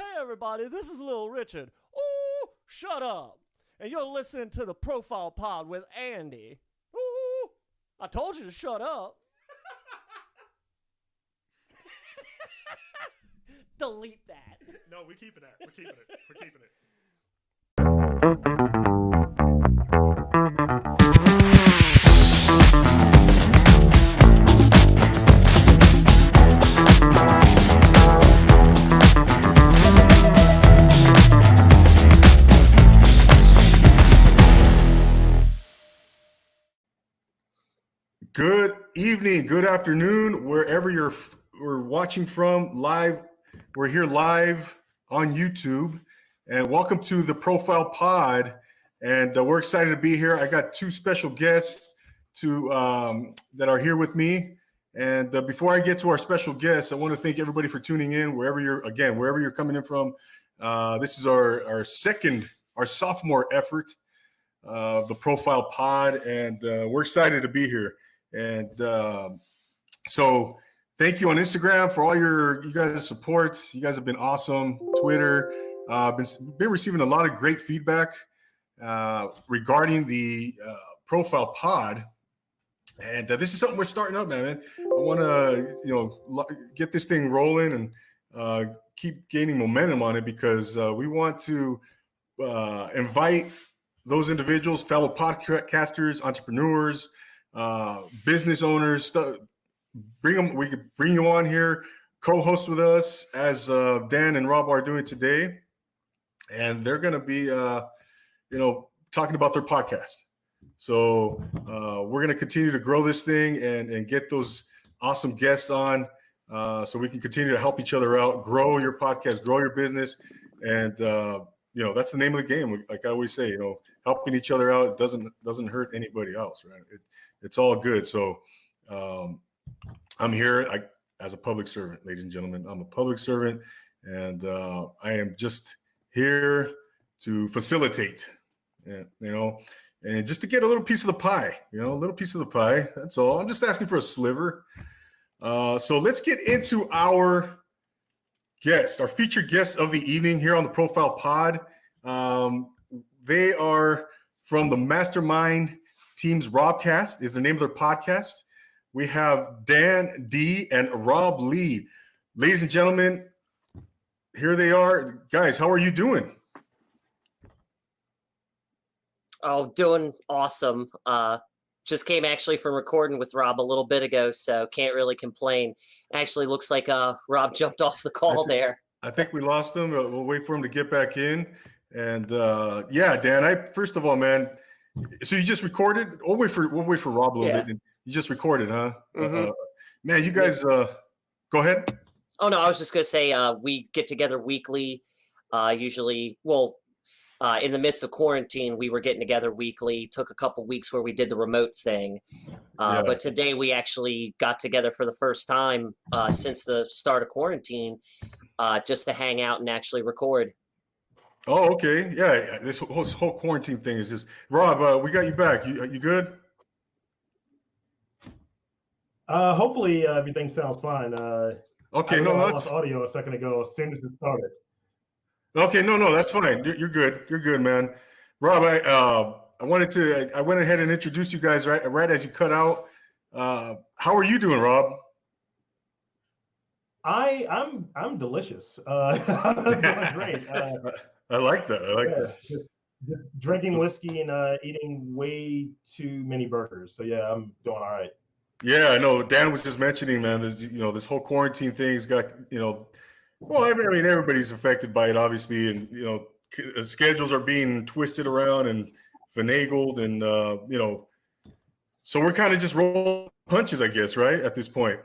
Hey, everybody, this is Little Richard. Ooh, shut up. And you're listening to the Profile Pod with Andy. Ooh, I told you to shut up. Delete that. No, we're keeping that. We're keeping it. We're keeping it. Good evening, good afternoon, wherever you're we're watching from live. We're here live on YouTube, and welcome to the Profile Pod. And uh, we're excited to be here. I got two special guests to um, that are here with me. And uh, before I get to our special guests, I want to thank everybody for tuning in, wherever you're again, wherever you're coming in from. Uh, this is our our second, our sophomore effort, uh, the Profile Pod, and uh, we're excited to be here. And uh, so, thank you on Instagram for all your you guys' support. You guys have been awesome. Twitter, uh, been been receiving a lot of great feedback uh, regarding the uh, Profile Pod. And uh, this is something we're starting up, man. I want to, you know, lo- get this thing rolling and uh, keep gaining momentum on it because uh, we want to uh, invite those individuals, fellow podcasters, entrepreneurs, uh, business owners, stu- bring them. We could bring you on here, co-host with us as uh, Dan and Rob are doing today, and they're going to be, uh, you know, talking about their podcast. So uh, we're going to continue to grow this thing and and get those awesome guests on, uh, so we can continue to help each other out, grow your podcast, grow your business, and uh, you know that's the name of the game. Like I always say, you know, helping each other out doesn't doesn't hurt anybody else, right? It, it's all good. So um, I'm here I, as a public servant, ladies and gentlemen. I'm a public servant, and uh, I am just here to facilitate, yeah, you know, and just to get a little piece of the pie, you know, a little piece of the pie. That's all. I'm just asking for a sliver. Uh, so let's get into our guest, our featured guest of the evening here on the Profile Pod. Um, they are from the Mastermind Teams Robcast is the name of their podcast. We have Dan D and Rob Lee. Ladies and gentlemen, here they are. Guys, how are you doing? Oh, doing awesome. Uh, just came actually from recording with Rob a little bit ago, so can't really complain. Actually, looks like uh, Rob jumped off the call there. I think we lost him. We'll wait for him to get back in. And uh, yeah, Dan, I first of all, man. So you just recorded? We'll wait for we'll wait for Rob a little Yeah. bit. You just recorded, huh? Mhm. Uh, man, you guys. Uh, go ahead. Oh no, I was just gonna say uh, we get together weekly. Uh, usually, well, uh, in the midst of quarantine, we were getting together weekly. Took a couple weeks where we did the remote thing, uh, Yeah. but today we actually got together for the first time uh, since the start of quarantine, uh, just to hang out and actually record. Oh, okay. Yeah, this whole, this whole quarantine thing is just Rob. Uh, we got you back. You you good? Uh, hopefully uh, everything sounds fine. Uh, Okay. I No, I lost audio a second ago as soon as it started. okay. No, no, that's fine. You're, you're good. You're good, man. Rob, I uh, I wanted to. I, I went ahead and introduced you guys right right as you cut out. Uh, how are you doing, Rob? I I'm I'm delicious. Uh, I'm doing great. Uh, I like that. I like yeah, that. just, just drinking whiskey and uh, eating way too many burgers. So yeah, I'm doing all right. Yeah, I know. Dan was just mentioning, man. There's you know this whole quarantine thing's got you know. Well, I mean, everybody's affected by it, obviously, and you know, c- uh, schedules are being twisted around and finagled, and uh, you know, so we're kind of just rolling punches, I guess, right at this point.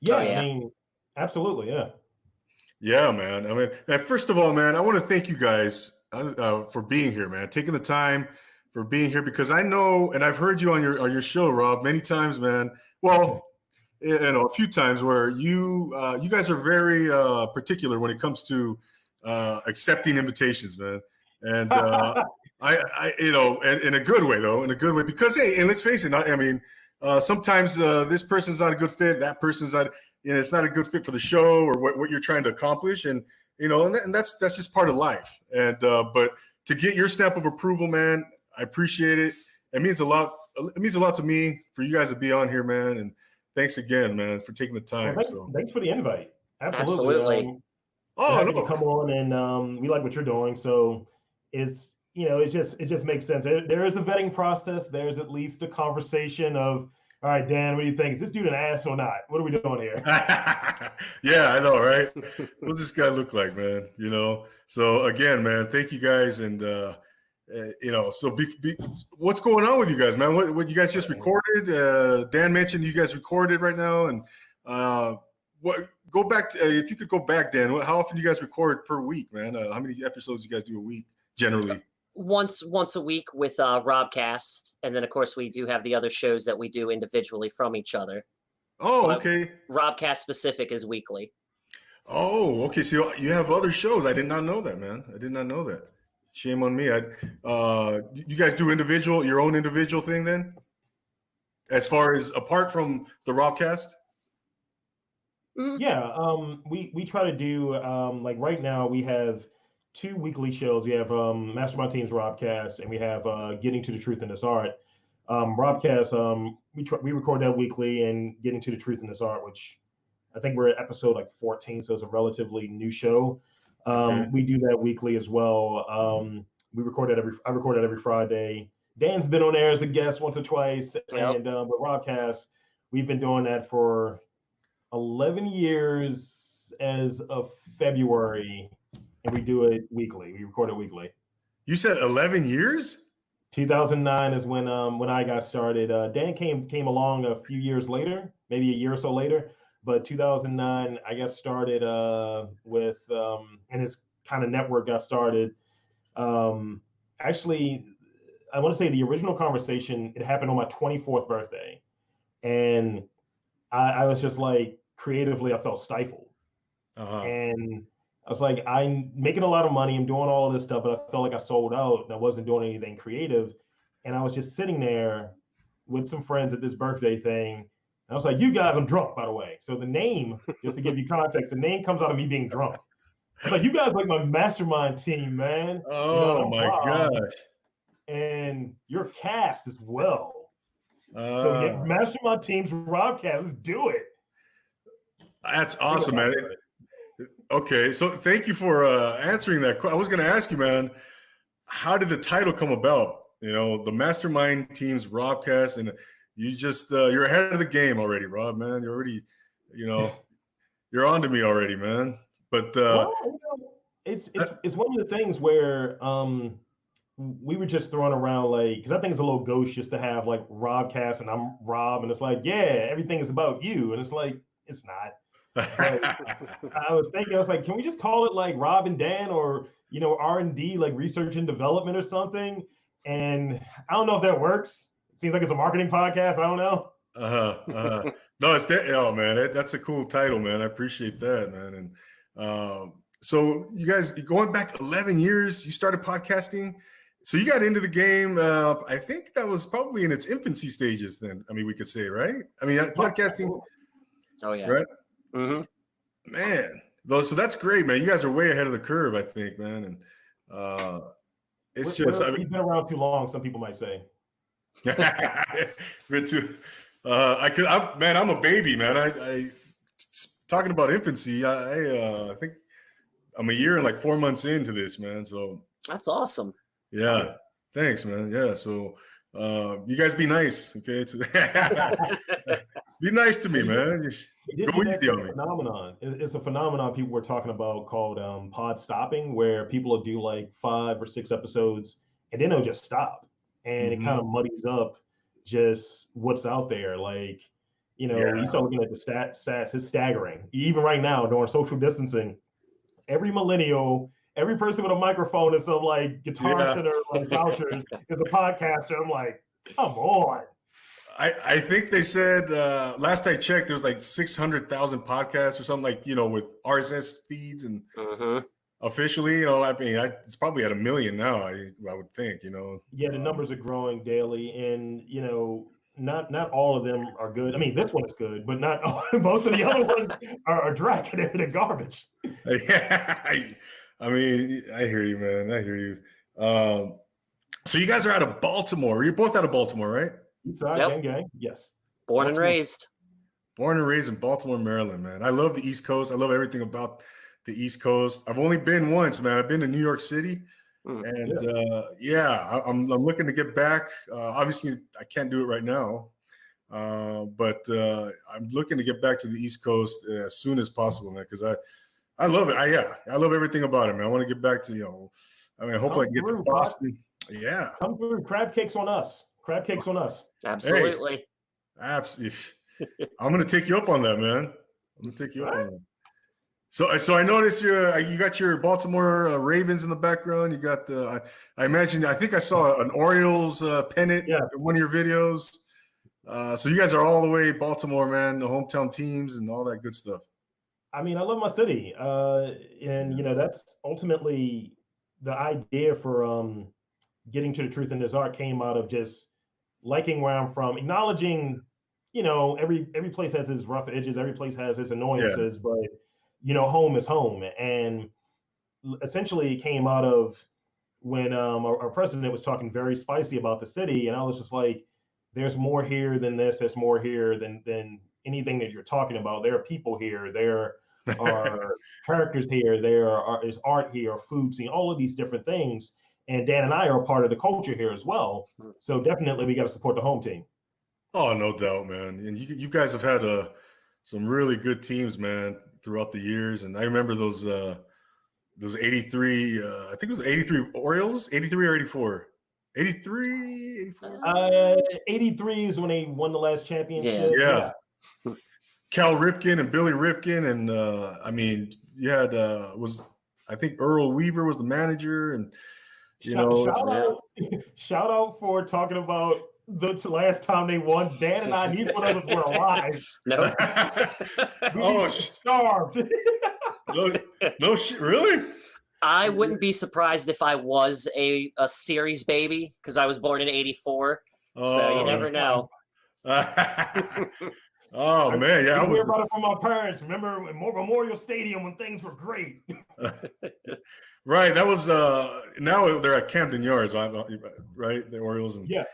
Yeah, yeah. I mean, absolutely, yeah. Yeah, man. I mean, first of all, man, I want to thank you guys uh, uh, for being here, man. Taking the time for being here because I know, and I've heard you on your on your show, Rob, many times, man. Well, you know, a few times where you uh, you guys are very uh, particular when it comes to uh, accepting invitations, man. And uh, I, I, you know, in, in a good way though, in a good way because hey, and let's face it, I, I mean, uh, sometimes uh, this person's not a good fit, that person's not, you know, it's not a good fit for the show or what, what you're trying to accomplish, and you know, and, that, and that's that's just part of life. And uh, but to get your stamp of approval, man, I appreciate it. It means a lot. It means a lot to me for you guys to be on here, man. And thanks again, man, for taking the time. Well, thanks, so. thanks for the invite. Absolutely. Absolutely. Um, Oh happy no, to come on and um, we like what you're doing. So it's you know it's just it just makes sense. There, there is a vetting process. There's at least a conversation of all right, Dan, what do you think? Is this dude an ass or not? What are we doing here? yeah, I know, right? what does this guy look like, man? You know. So again, man, thank you guys, and uh, uh, you know, so be, be, what's going on with you guys, man? What, what you guys just recorded? Uh, Dan mentioned you guys recorded right now, and uh, what? Go back to uh, if you could go back, Dan. How often do you guys record per week, man? Uh, how many episodes do you guys do a week generally? Once once a week with uh, Robcast, and then of course we do have the other shows that we do individually from each other. Oh, Well, okay. Robcast specific is weekly. Oh, okay. So you have other shows. I did not know that, man. I did not know that. Shame on me. I uh you guys do individual your own individual thing then? As far as apart from the Robcast? Yeah, um, we we try to do um, like right now we have two weekly shows. We have um, Mastermind Teams Robcast, and we have uh, Getting to the Truth in This Art. Um, Robcast, um, we try, we record that weekly, and Getting to the Truth in This Art, which I think we're at episode like 14, so it's a relatively new show. Um. We do that weekly as well. Um, we record that every I record that every Friday. Dan's been on there as a guest once or twice, Yep. and uh, with Robcast, we've been doing that for 11 years as of February, and we do it weekly. We record it weekly. You said 11 years? 2009 is when um when I got started. Uh, Dan came came along a few years later, maybe a year or so later. But 2009, I got started uh, with um, and his kind of network got started. Um, actually, I want to say the original conversation it happened on my 24th birthday, and I, I was just like creatively, I felt stifled. Uh-huh. And I was like, I'm making a lot of money. I'm doing all this stuff, but I felt like I sold out and I wasn't doing anything creative. And I was just sitting there with some friends at this birthday thing. And I was like, you guys, I'm drunk, by the way. So the name, just to give you context, the name comes out of me being drunk. I was like, you guys like my mastermind team, man. Oh I'm my Rob. gosh. And your cast as well. So Uh, yeah, mastermind teams, Robcast, let's do it. that's awesome, man. Okay, so thank you for uh, answering that. I was going to ask you, man, how did the title come about? You know, the mastermind teams, Robcast, and you just uh, you're ahead of the game already, Rob. Man, you're already, you know, you're on to me already, man. But uh, well, you know, it's it's it's one of the things where um we were just throwing around like because I think it's a little gauche just to have like Robcast and I'm Rob and it's like yeah everything is about you and it's like it's not. I was thinking I was like can we just call it like Rob and Dan or you know R and D like research and development or something and I don't know if that works. It seems like it's a marketing podcast. I don't know. uh-huh, uh-huh. no, it's that. Oh man, that, that's a cool title, man. I appreciate that, man. And um, so you guys going back 11 years, you started podcasting. So you got into the game. Uh, I think that was probably in its infancy stages. Then, I mean, we could say, right? I mean, podcasting, Oh yeah. Right. Hmm man. Though, so that's great, man. You guys are way ahead of the curve, I think, man. And uh, it's We're- just, we're- I mean, we've been around too long. Some people might say. Good too. Uh, I could, I'm, man. I'm a baby, man. I, I talking about infancy. I, I, uh, I think I'm a year and like four months into this, man. So That's awesome. yeah, thanks, man. Yeah. So uh, you guys be nice, okay? be nice to me, man. This Go easy on me. phenomenon. It's a phenomenon people were talking about called um, pod stopping, where people will do like five or six episodes and then they'll just stop, and Mhm. it kind of muddies up just what's out there. Like, you know, Yeah. you start looking at the stat, stats; it's staggering. Even right now, during social distancing, every millennial, every person with a microphone and some like guitar Yeah. center like vouchers is a podcaster. I'm like, come on. I, I think they said uh, last I checked, there was like six hundred thousand podcasts or something like you know with RSS feeds and hmm officially, you know, I mean, I, it's probably at a million now. I I would think, you know. yeah the numbers are growing daily and you know not not all of them are good. I mean, this one is good, but not all, most of the other ones are, are dragging it in garbage. Yeah, I, I mean, I hear you, man. I hear you. Um, so you guys are out of Baltimore. You're both out of Baltimore, right? Eastside Yep. gang gang. Yes. Born and raised. Born and raised in Baltimore, Maryland, man. I love the East Coast. I love everything about the East Coast. I've only been once, man. I've been to New York City, Mm. and uh, yeah, I, I'm I'm looking to get back. Uh, obviously, I can't do it right now, uh, but uh, I'm looking to get back to the East Coast as soon as possible, man. Because I I love it. I yeah, I love everything about it, man. I want to get back to you know. I mean, hopefully, I can get to through, bud. Boston. Yeah, Come through. Crab cakes on us. Crab cakes on us. Absolutely. Absolutely. I'm gonna take you up on that, man. I'm gonna take you up Alright. on that. So, so I noticed you. Uh, you got your Baltimore uh, Ravens in the background. You got the. I, I imagine. I think I saw an Orioles uh, pennant Yeah. in one of your videos. Uh, so you guys are all the way Baltimore, man. The hometown teams and all that good stuff. I mean, I love my city, uh, and you know that's ultimately the idea for um, getting to the truth in this art came out of just liking where I'm from, acknowledging, you know, every every place has its rough edges, every place has its annoyances, but you know, home is home, and essentially it came out of when um, our, our president was talking very spicy about the city, and I was just like, "There's more here than this. There's more here than than anything that you're talking about. There are people here. There are characters here. There are is art here, food scene, all of these different things. And Dan and I are a part of the culture here as well. So definitely we got to support the home team. oh, no doubt, man. And you, you guys have had uh, some really good teams, man, throughout the years. And I remember those uh, those 83. Uh, I think it was 83 Orioles, 83 or 84. 83, 84. Uh, 83 is when they won the last championship. Yeah. Cal Ripken and Billy Ripken, and uh, I mean, you had uh, was I think Earl Weaver was the manager, and you shout, know, shout out, shout out for talking about the last time they won. Dan and I, neither one of us were alive. No. We oh starved. no, no shit, really? I wouldn't be surprised if I was a, a series baby because I was born in 84. so you Oh, never know. oh man, yeah, I I was hear about it from my parents. Remember Memorial Stadium when things were great. Right. That was uh now they're at Camden Yards, right? right? The Orioles and Yeah.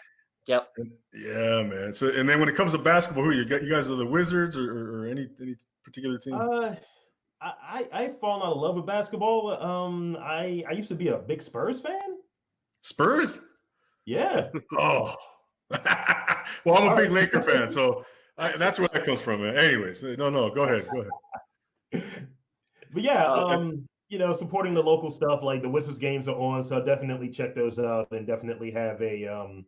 Yep. yeah, man. So and then when it comes to basketball, who you got? You guys are the Wizards or, or, or any any particular team? Uh, I, I I've fallen out of love with basketball. Um, I I used to be a big Spurs fan. Spurs? Yeah, Oh, well, I'm a big Laker fan, so I, that's where that comes from. Man. Anyways, no, no, go ahead, go ahead. but yeah, Oh, um, you know, supporting the local stuff like the Wizards games are on, so definitely check those out and definitely have a um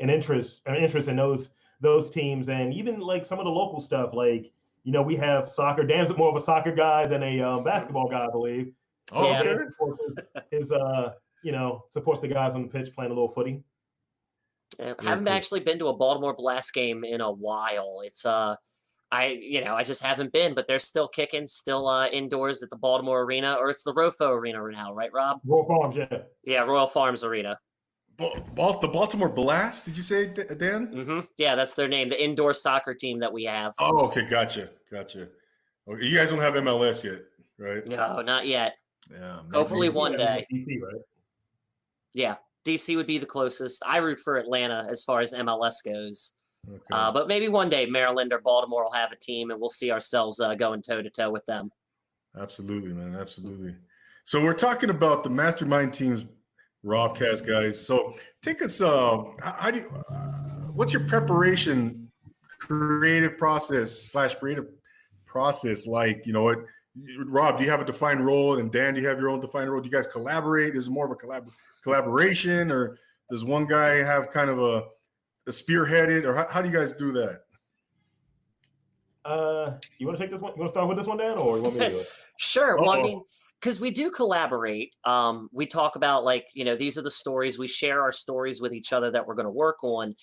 an interest an interest in those those teams and even like some of the local stuff like you know we have soccer. Dan's more of a soccer guy than a um, basketball guy, I believe. Oh, Yeah. okay. Dan supports his, his uh you know supports the guys on the pitch playing a little footy. Yeah, haven't cool. actually been to a Baltimore Blast game in a while. It's uh I you know, I just haven't been, but they're still kicking, still uh indoors at the Baltimore Arena or it's the Rofo Arena now, right, Rob? Royal Farms, yeah. Yeah, Royal Farms Arena. Ba- Bal- the Baltimore Blast? Did you say, D- Dan? hmm Yeah, that's their name, the indoor soccer team that we have. Oh, okay, gotcha, gotcha. Okay, you guys don't have MLS yet, right? No, not yet. Yeah. Hopefully one day. DC, right? Yeah, DC would be the closest. I root for Atlanta as far as MLS goes. Okay. Uh, but maybe one day Maryland or Baltimore will have a team and we'll see ourselves uh, going toe to toe with them. Absolutely, man. Absolutely. So we're talking about the mastermind teams, Robcast guys. So take us. Uh, how do you? Uh, what's your preparation, creative process slash creative process like? You know what, Rob? Do you have a defined role, and Dan, do you have your own defined role? Do you guys collaborate? Is it more of a collab- collaboration, or does one guy have kind of a spearheaded, or how, how do you guys do that? Uh, you want to take this one? You want to start with this one, Dan, or you want me to do it? Sure. Well, I mean, because we do collaborate. Um, we talk about like you know these are the stories we share our stories with each other that we're going to work on.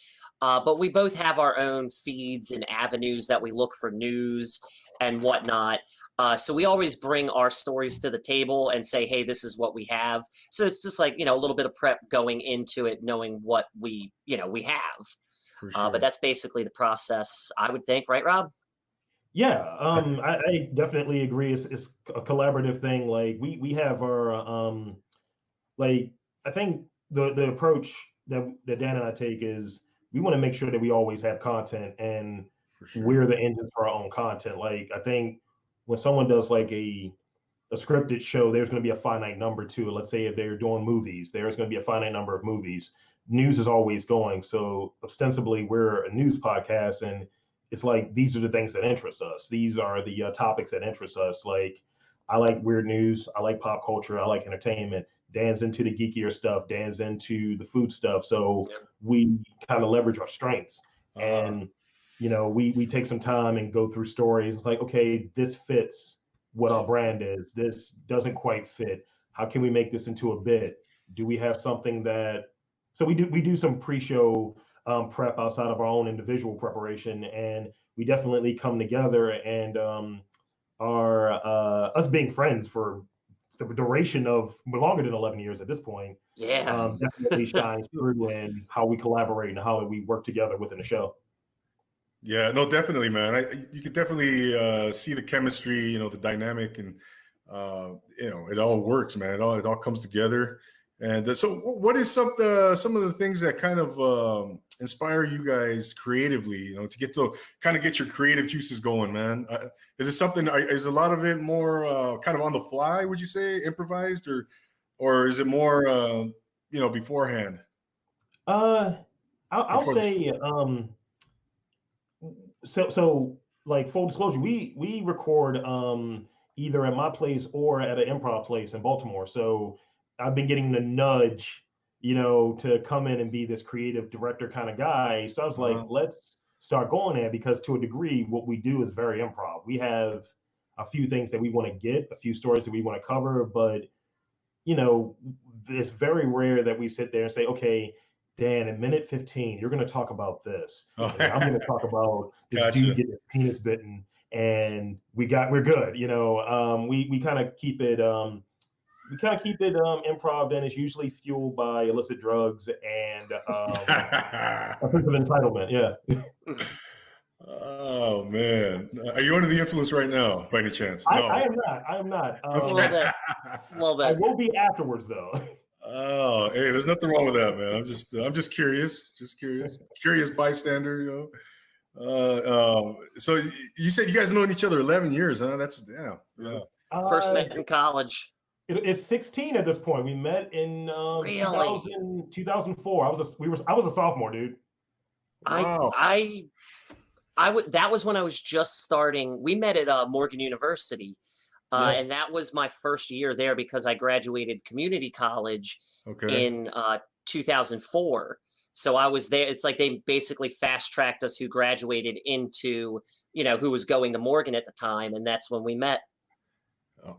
Uh, but we both have our own feeds and avenues that we look for news and whatnot. Uh, so we always bring our stories to the table and say, hey, this is what we have. So it's just like you know a little bit of prep going into it, knowing what we you know we have. For Uh, but that's basically the process, I would think, right, Rob? Yeah, um, I, I definitely agree. It's, it's a collaborative thing. Like we we have our um, like I think the the approach that that Dan and I take is we want to make sure that we always have content and sure. we're the engines for our own content. Like I think when someone does like a a scripted show, there's going to be a finite number to it. Let's say if they're doing movies, there's going to be a finite number of movies. News is always going. So ostensibly, we're a news podcast, and it's like these are the things that interest us. These are the uh, topics that interest us. Like I like weird news. I like pop culture. I like entertainment. Dan's into the geekier stuff. Dan's into the food stuff. So Yep. we kind of leverage our strengths Uh, and you know we we take some time and go through stories like okay this fits what our brand is this doesn't quite fit how can we make this into a bit do we have something that so we do we do some pre-show um, prep outside of our own individual preparation and we definitely come together and um are uh us being friends for the duration of longer than 11 years at this point Yeah. um, definitely shines through in how we collaborate and how we work together within the show Yeah, no, definitely, man. I you could definitely uh, see the chemistry, you know, the dynamic, and uh, you know, it all works, man. It all it all comes together. And uh, so, what is some uh, some of the things that kind of um, inspire you guys creatively? You know, to get to kind of get your creative juices going, man. Uh, is it something? Is a lot of it more uh, kind of on the fly? Would you say improvised, or or is it more uh, you know beforehand? Uh, I'll, I'll Before say um, so so like full disclosure, we we record um either at my place or at an improv place in Baltimore. So I've been getting the nudge, you know, to come in and be this creative director kind of guy. So I was like, Uh-huh. let's start going there because to a degree, what we do is very improv. We have a few things that we want to get, a few stories that we want to cover, but you know, it's very rare that we sit there and say, okay, Dan, in minute 15, you're going to talk about this. Oh, I'm going to talk about this Gotcha. dude getting his penis bitten, and we got we're good. You know, um, we we kind of keep it um, we kind of keep it um, improv, and it's usually fueled by illicit drugs and um, a sense of entitlement. Yeah, oh man, are you under the influence right now, by any chance? I, I am not. I am not. A little Um, bit. A little I will be afterwards, though. Oh, hey, there's nothing wrong with that, man. I'm just, I'm just curious, just curious, curious bystander, you know. Uh, um, so you said you guys known each other 11 years, huh? That's yeah, yeah. First Uh, met in college. It, it's 16 at this point. We met in um, Really? 2000, 2004. I was a we were I was a sophomore, dude. Wow. I I I would that was when I was just starting. We met at uh, Morgan University. Uh, Yeah. and that was my first year there because I graduated community college Okay. in uh, 2004. So I was there. It's like they basically fast tracked us who graduated into, you know, who was going to Morgan at the time. And that's when we met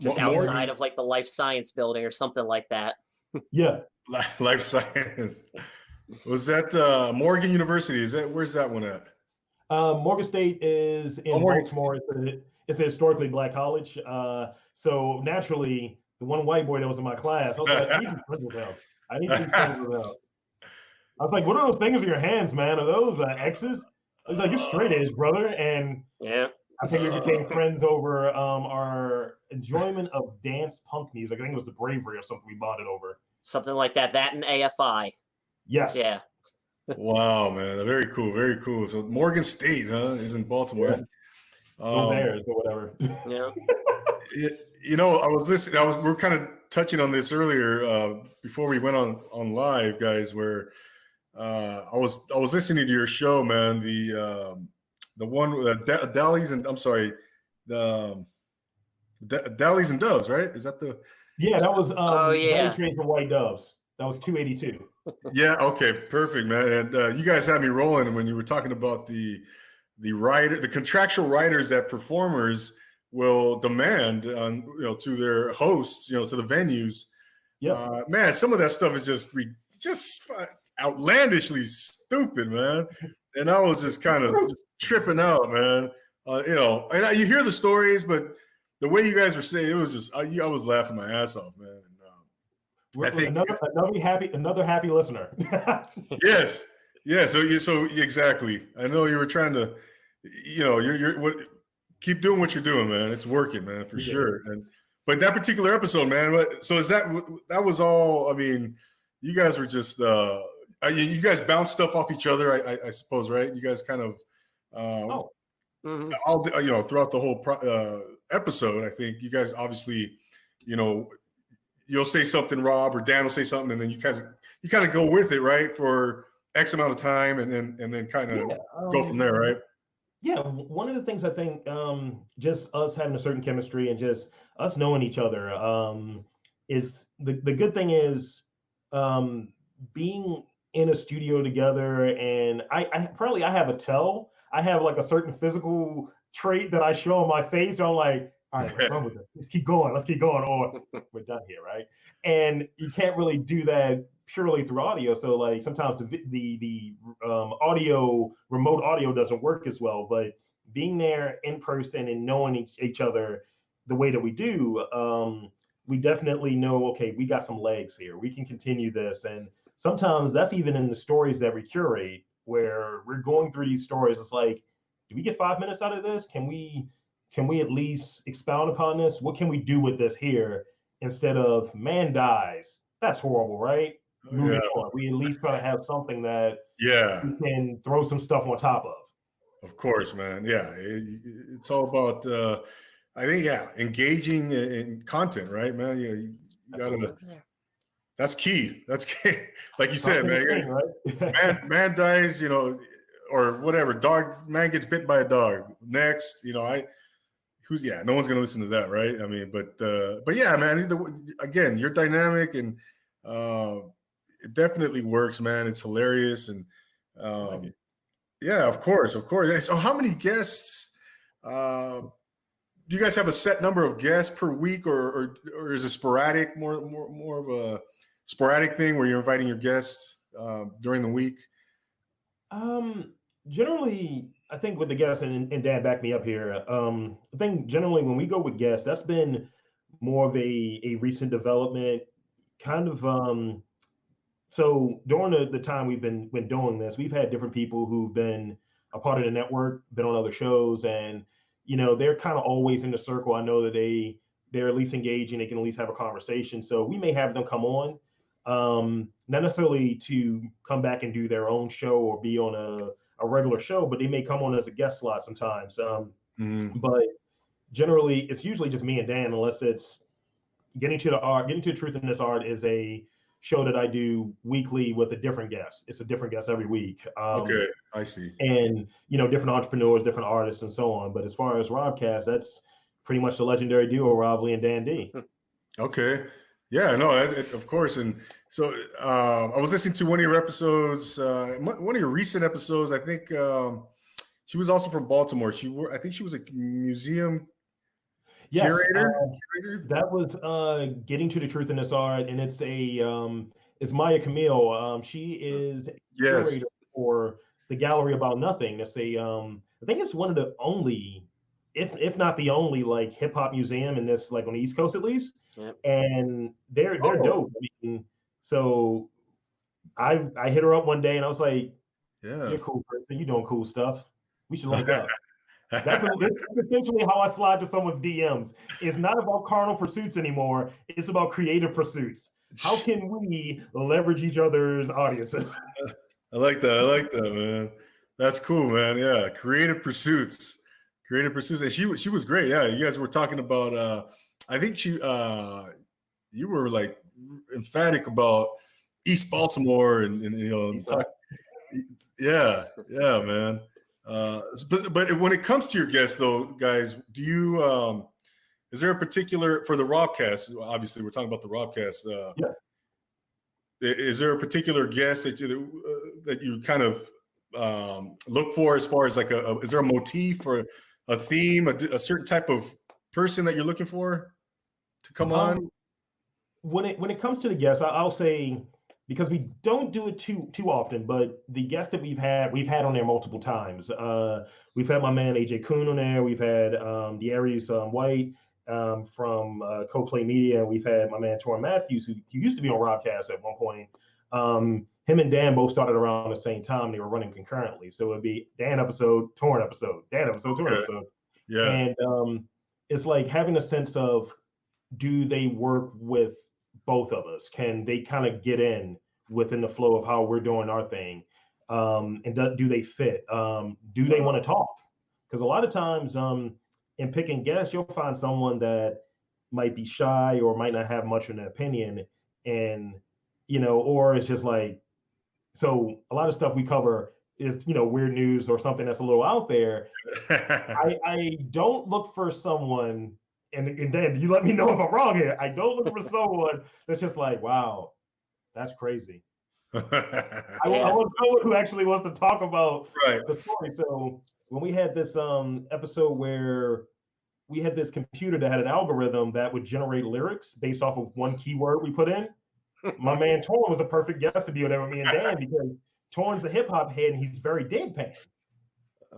just Mo- Morgan- outside of like the life science building or something like that. Yeah. Life science. Was that uh, Morgan University? Is that where's that one at? Uh, Morgan State is in Oh, Baltimore. It's a, it's a historically black college. Uh, so naturally, the one white boy that was in my class, I was like, I need to be friends with him. I need to be friends with him. I was like, what are those things in your hands, man? Are those uh, X's? I was like, you're straight edge, brother. And Yeah. I think we became friends over um, our enjoyment of dance punk music. I think it was the Bravery or something we bonded over. Something like that. That and AFI. Yes. Yeah. wow, man, very cool, very cool. So Morgan State, huh, is in Baltimore. Yeah. Go Um, Bears or whatever. Yeah. Y- You know, I was listening. I was we are kind of touching on this earlier uh, before we went on on live, guys. Where uh, I was I was listening to your show, man. The um, the one with uh, Da- Dallies and I'm sorry, the um, Da- Dallies and Doves, right? Is that the? yeah, that was um, Oh, yeah. Bunny Trains and White Doves. That was 282. Yeah. Okay. Perfect, man. And uh, you guys had me rolling when you were talking about the the writer, the contractual writers that performers will demand on you know to their hosts, you know, to the venues. Yeah. Uh, man, some of that stuff is just re- just outlandishly stupid, man. And I was just kind of just tripping out, man. Uh, you know, and I, you hear the stories, but the way you guys were saying it was just I, I was laughing my ass off, man. And, um, I think- another, another happy another happy listener. yes, Yeah. So you so exactly. I know you were trying to, you know, you're you're what keep doing what you're doing, man. It's working, man, for Yeah. sure. And but that particular episode, man. what- So is that that was all? I mean, you guys were just uh, uh, you, you guys bounce stuff off each other, I, I, I suppose, right? You guys kind of uh, Oh. Mhm. all you know throughout the whole pro- uh, episode. I think you guys obviously, you know, you'll say something, Rob or Dan will say something, and then you guys you kind of go with it, right, for X amount of time, and then and then kind of Yeah, go um, from there, right? Yeah, one of the things I think, um, just us having a certain chemistry and just us knowing each other, um, is the the good thing is um, being in a studio together. And I, I probably I have a tell. I have like a certain physical trait that I show on my face. I'm like, all right, let's run with it. Let's keep going. Let's keep going. Or we're done here, right? And you can't really do that purely through audio. So like sometimes the the the um, audio remote audio doesn't work as well. But being there in person and knowing each, each other the way that we do, um, we definitely know. Okay, we got some legs here. We can continue this. And sometimes that's even in the stories that we curate, where we're going through these stories. It's like, do we get five minutes out of this? Can we? Can we at least expound upon this? What can we do with this here instead of man dies? That's horrible, right? moving Yeah, on. We at least try to have something that yeah, we can throw some stuff on top of. of course, man. Yeah, it, it's all about. uh I think yeah, engaging in, in content, right, man? You, you gotta. That's key. That's key. Like you said, man. Something you gotta- thing, right? man man dies you know or whatever dog man gets bitten by a dog next you know i who's yeah no one's gonna listen to that right i mean but uh but yeah man either, again you're dynamic and uh it definitely works man it's hilarious and like um it. yeah of course of course so how many guests uh do you guys have a set number of guests per week or or, or is it sporadic more more more of a sporadic thing where you're inviting your guests uh, during the week Um, generally, I think with the guests, and, and Dan back me up here. Um, I think generally when we go with guests, that's been more of a, a recent development, kind of. Um, so during the, the time we've been been doing this, we've had different people who've been a part of the network, been on other shows, and you know they're kind of always in the circle. I know that they they're at least engaging, they can at least have a conversation. So we may have them come on, um, not necessarily to come back and do their own show or be on a, a regular show, but they may come on as a guest slot sometimes. Um, Mhm. but generally, it's usually just me and Dan, unless it's getting to the art. Getting to the truth in this art is a show that I do weekly with a different guest. It's a different guest every week. Um, okay i see and you know different entrepreneurs, different artists, and so on. But as far as Robcast, that's pretty much the legendary duo Rob Lee and Dan D. okay yeah no that, that- of course and so uh, i was listening to one of your episodes uh, one of your recent episodes i think um, she was also from baltimore she wor- i think she was a museum Yes, curator, uh, curator? that was uh, getting to the truth in this art, and it's a um, it's Maya Camille. Um, she is yes curator for the Gallery About Nothing. It's a um, I think it's one of the only, if if not the only, like hip hop museum in this like on the East Coast at least. Yep. And they're they're Oh. dope. I mean, so I I hit her up one day and I was like, yeah "You're cool person. You're doing cool stuff. We should link up." That's, that's essentially how I slide to someone's DMs. It's not about carnal pursuits anymore. It's about creative pursuits. How can we leverage each other's audiences? I like that. I like that, man. That's cool, man. Yeah, creative pursuits, creative pursuits, and she she was great. Yeah, you guys were talking about. uh I think she, uh you were like emphatic about East Baltimore, and, and you know, talk, yeah, yeah, man. Uh, but but when it comes to your guests, though, guys, do you um is there a particular for the Robcast? Obviously, we're talking about the Robcast. Uh, Yeah. Is there a particular guest that you uh, that you kind of um, look for as far as like a, a is there a motif or a theme, a certain type of person that you're looking for to come on? Um, when it when it comes to the guests, I, I'll say because we don't do it too too often, but the guests that we've had, we've had on there multiple times. Uh, we've had my man AJ Kuhn on there. We've had um, the Aries um, White, um, from uh, Co-Play Media, and we've had my man Torrin Matthews, who, who used to be on Robcast at one point. Um, him and Dan both started around the same time. They were running concurrently, so it'd be Dan episode, Torrin episode, Dan episode, Torrin Okay. episode, Yeah. and um, it's like having a sense of do they work with both of us? Can they kind of get in within the flow of how we're doing our thing? Um, and do, do they fit? Um, do they want to talk? Because a lot of times, um, in picking guests, you'll find someone that might be shy or might not have much of an opinion, and you know, or it's just like, so a lot of stuff we cover is you know weird news or something that's a little out there. I, I don't look for someone, and, and Dan, you let me know if I'm wrong here. I don't look for someone that's just like, wow, that's crazy. I, I want someone who actually wants to talk about right. the story. So when we had this um episode where we had this computer that had an algorithm that would generate lyrics based off of one keyword we put in, my man Torrin was a perfect guest to be on there with me and Dan because Torrin's a hip hop head and he's very deadpan.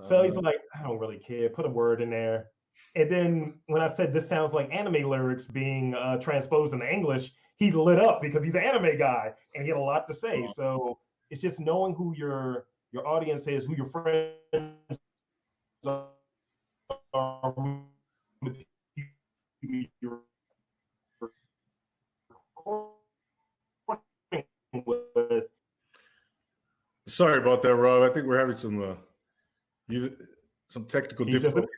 So he's Uh, like, I don't really care. Put a word in there. And then when I said this sounds like anime lyrics being uh, transposed into English, he lit up because he's an anime guy and he had a lot to say. So it's just knowing who your your audience is, who your friends are, who you're with. Sorry about that, Rob. I think we're having some uh, some technical difficulties.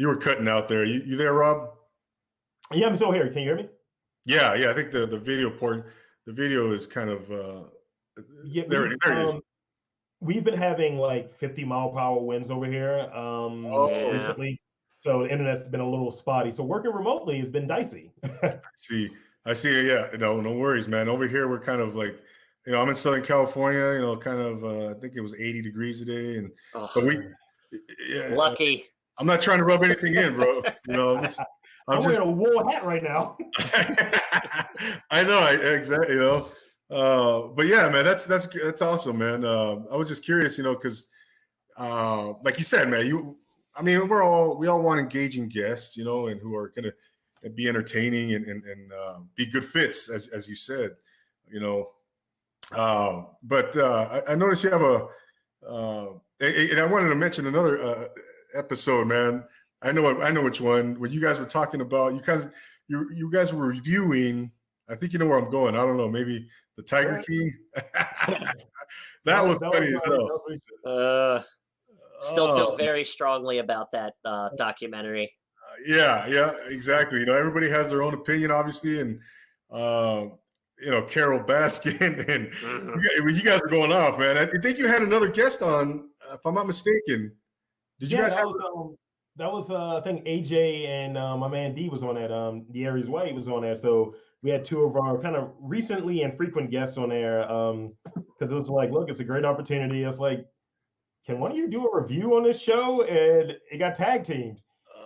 You were cutting out there. You, you there, Rob? Yeah, I'm still here. Can you hear me? Yeah, yeah. I think the the video port, the video is kind of uh, Yeah, there. we- it- There it is. um, We've been having like 50 mile per hour winds over here um, Oh. recently. So the internet's been a little spotty. So working remotely has been dicey. I see. I see. Yeah. No, no worries, man. Over here, we're kind of like, you know, I'm in Southern California. You know, kind of. Uh, I think it was 80 degrees today, and Ugh, but we. Yeah, lucky. I'm not trying to rub anything in, bro. You know, I'm just. I'm, I'm just wearing a wool hat right now. I know, I, exactly. You know, uh, but yeah, man, that's that's that's awesome, man. Uh, I was just curious, you know, because uh, like you said, man, you. I mean, we're all we all want engaging guests, you know, and who are gonna be entertaining and and, and uh, be good fits, as as you said, you know. Uh, but uh, I, I noticed you have a, uh, and, and I wanted to mention another uh, episode, man. I know what I know which one. When you guys were talking about you guys you you guys were reviewing. I think you know where I'm going. I don't know. Maybe the Tiger Right. King. that was funny as uh, hell. that was recent. Uh, still feel Oh, very strongly about that uh, documentary. Yeah, yeah, exactly. You know, everybody has their own opinion, obviously, and uh, you know, Carole Baskin and Mhm. you guys, you guys were going off, man. I think you had another guest on, uh, if I'm not mistaken. Did you yeah, guys that have? was, um, that was uh, I think AJ and uh, my man D was on that. Um, the Aries White was on there. So we had two of our kind of recently and frequent guests on there. Um, because it was like, look, it's a great opportunity. It's like, can one of you do a review on this show? And it got tag teamed.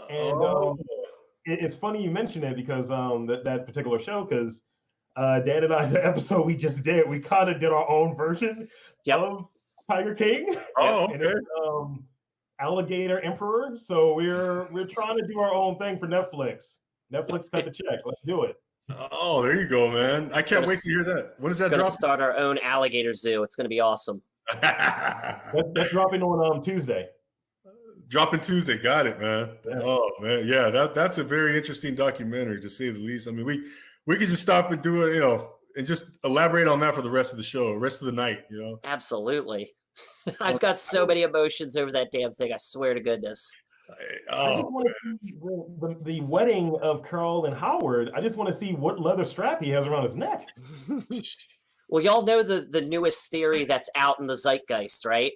And Oh, um, it, it's funny you mention it because um that, that particular show because uh Dan and I the episode we just did we kind of did our own version Yep. of Tiger King oh, and okay. um Alligator Emperor so we're we're trying to do our own thing for Netflix Netflix cut the check let's do it Oh, there you go, man. I can't Gonna wait to hear that. When does that Gonna drop? start our own alligator zoo. It's gonna be awesome. that's, that's dropping on um Tuesday Dropping Tuesday. Got it, man. Yeah. Oh man, yeah. That that's a very interesting documentary to say the least. I mean, we we could just stop and do it, you know, and just elaborate on that for the rest of the show, rest of the night. You know. Absolutely. I've got so many emotions over that damn thing. I swear to goodness. I Oh, just want to see the, the, the wedding of Carole and Howard I just want to see what leather strap he has around his neck Well, y'all know the the newest theory that's out in the zeitgeist, right?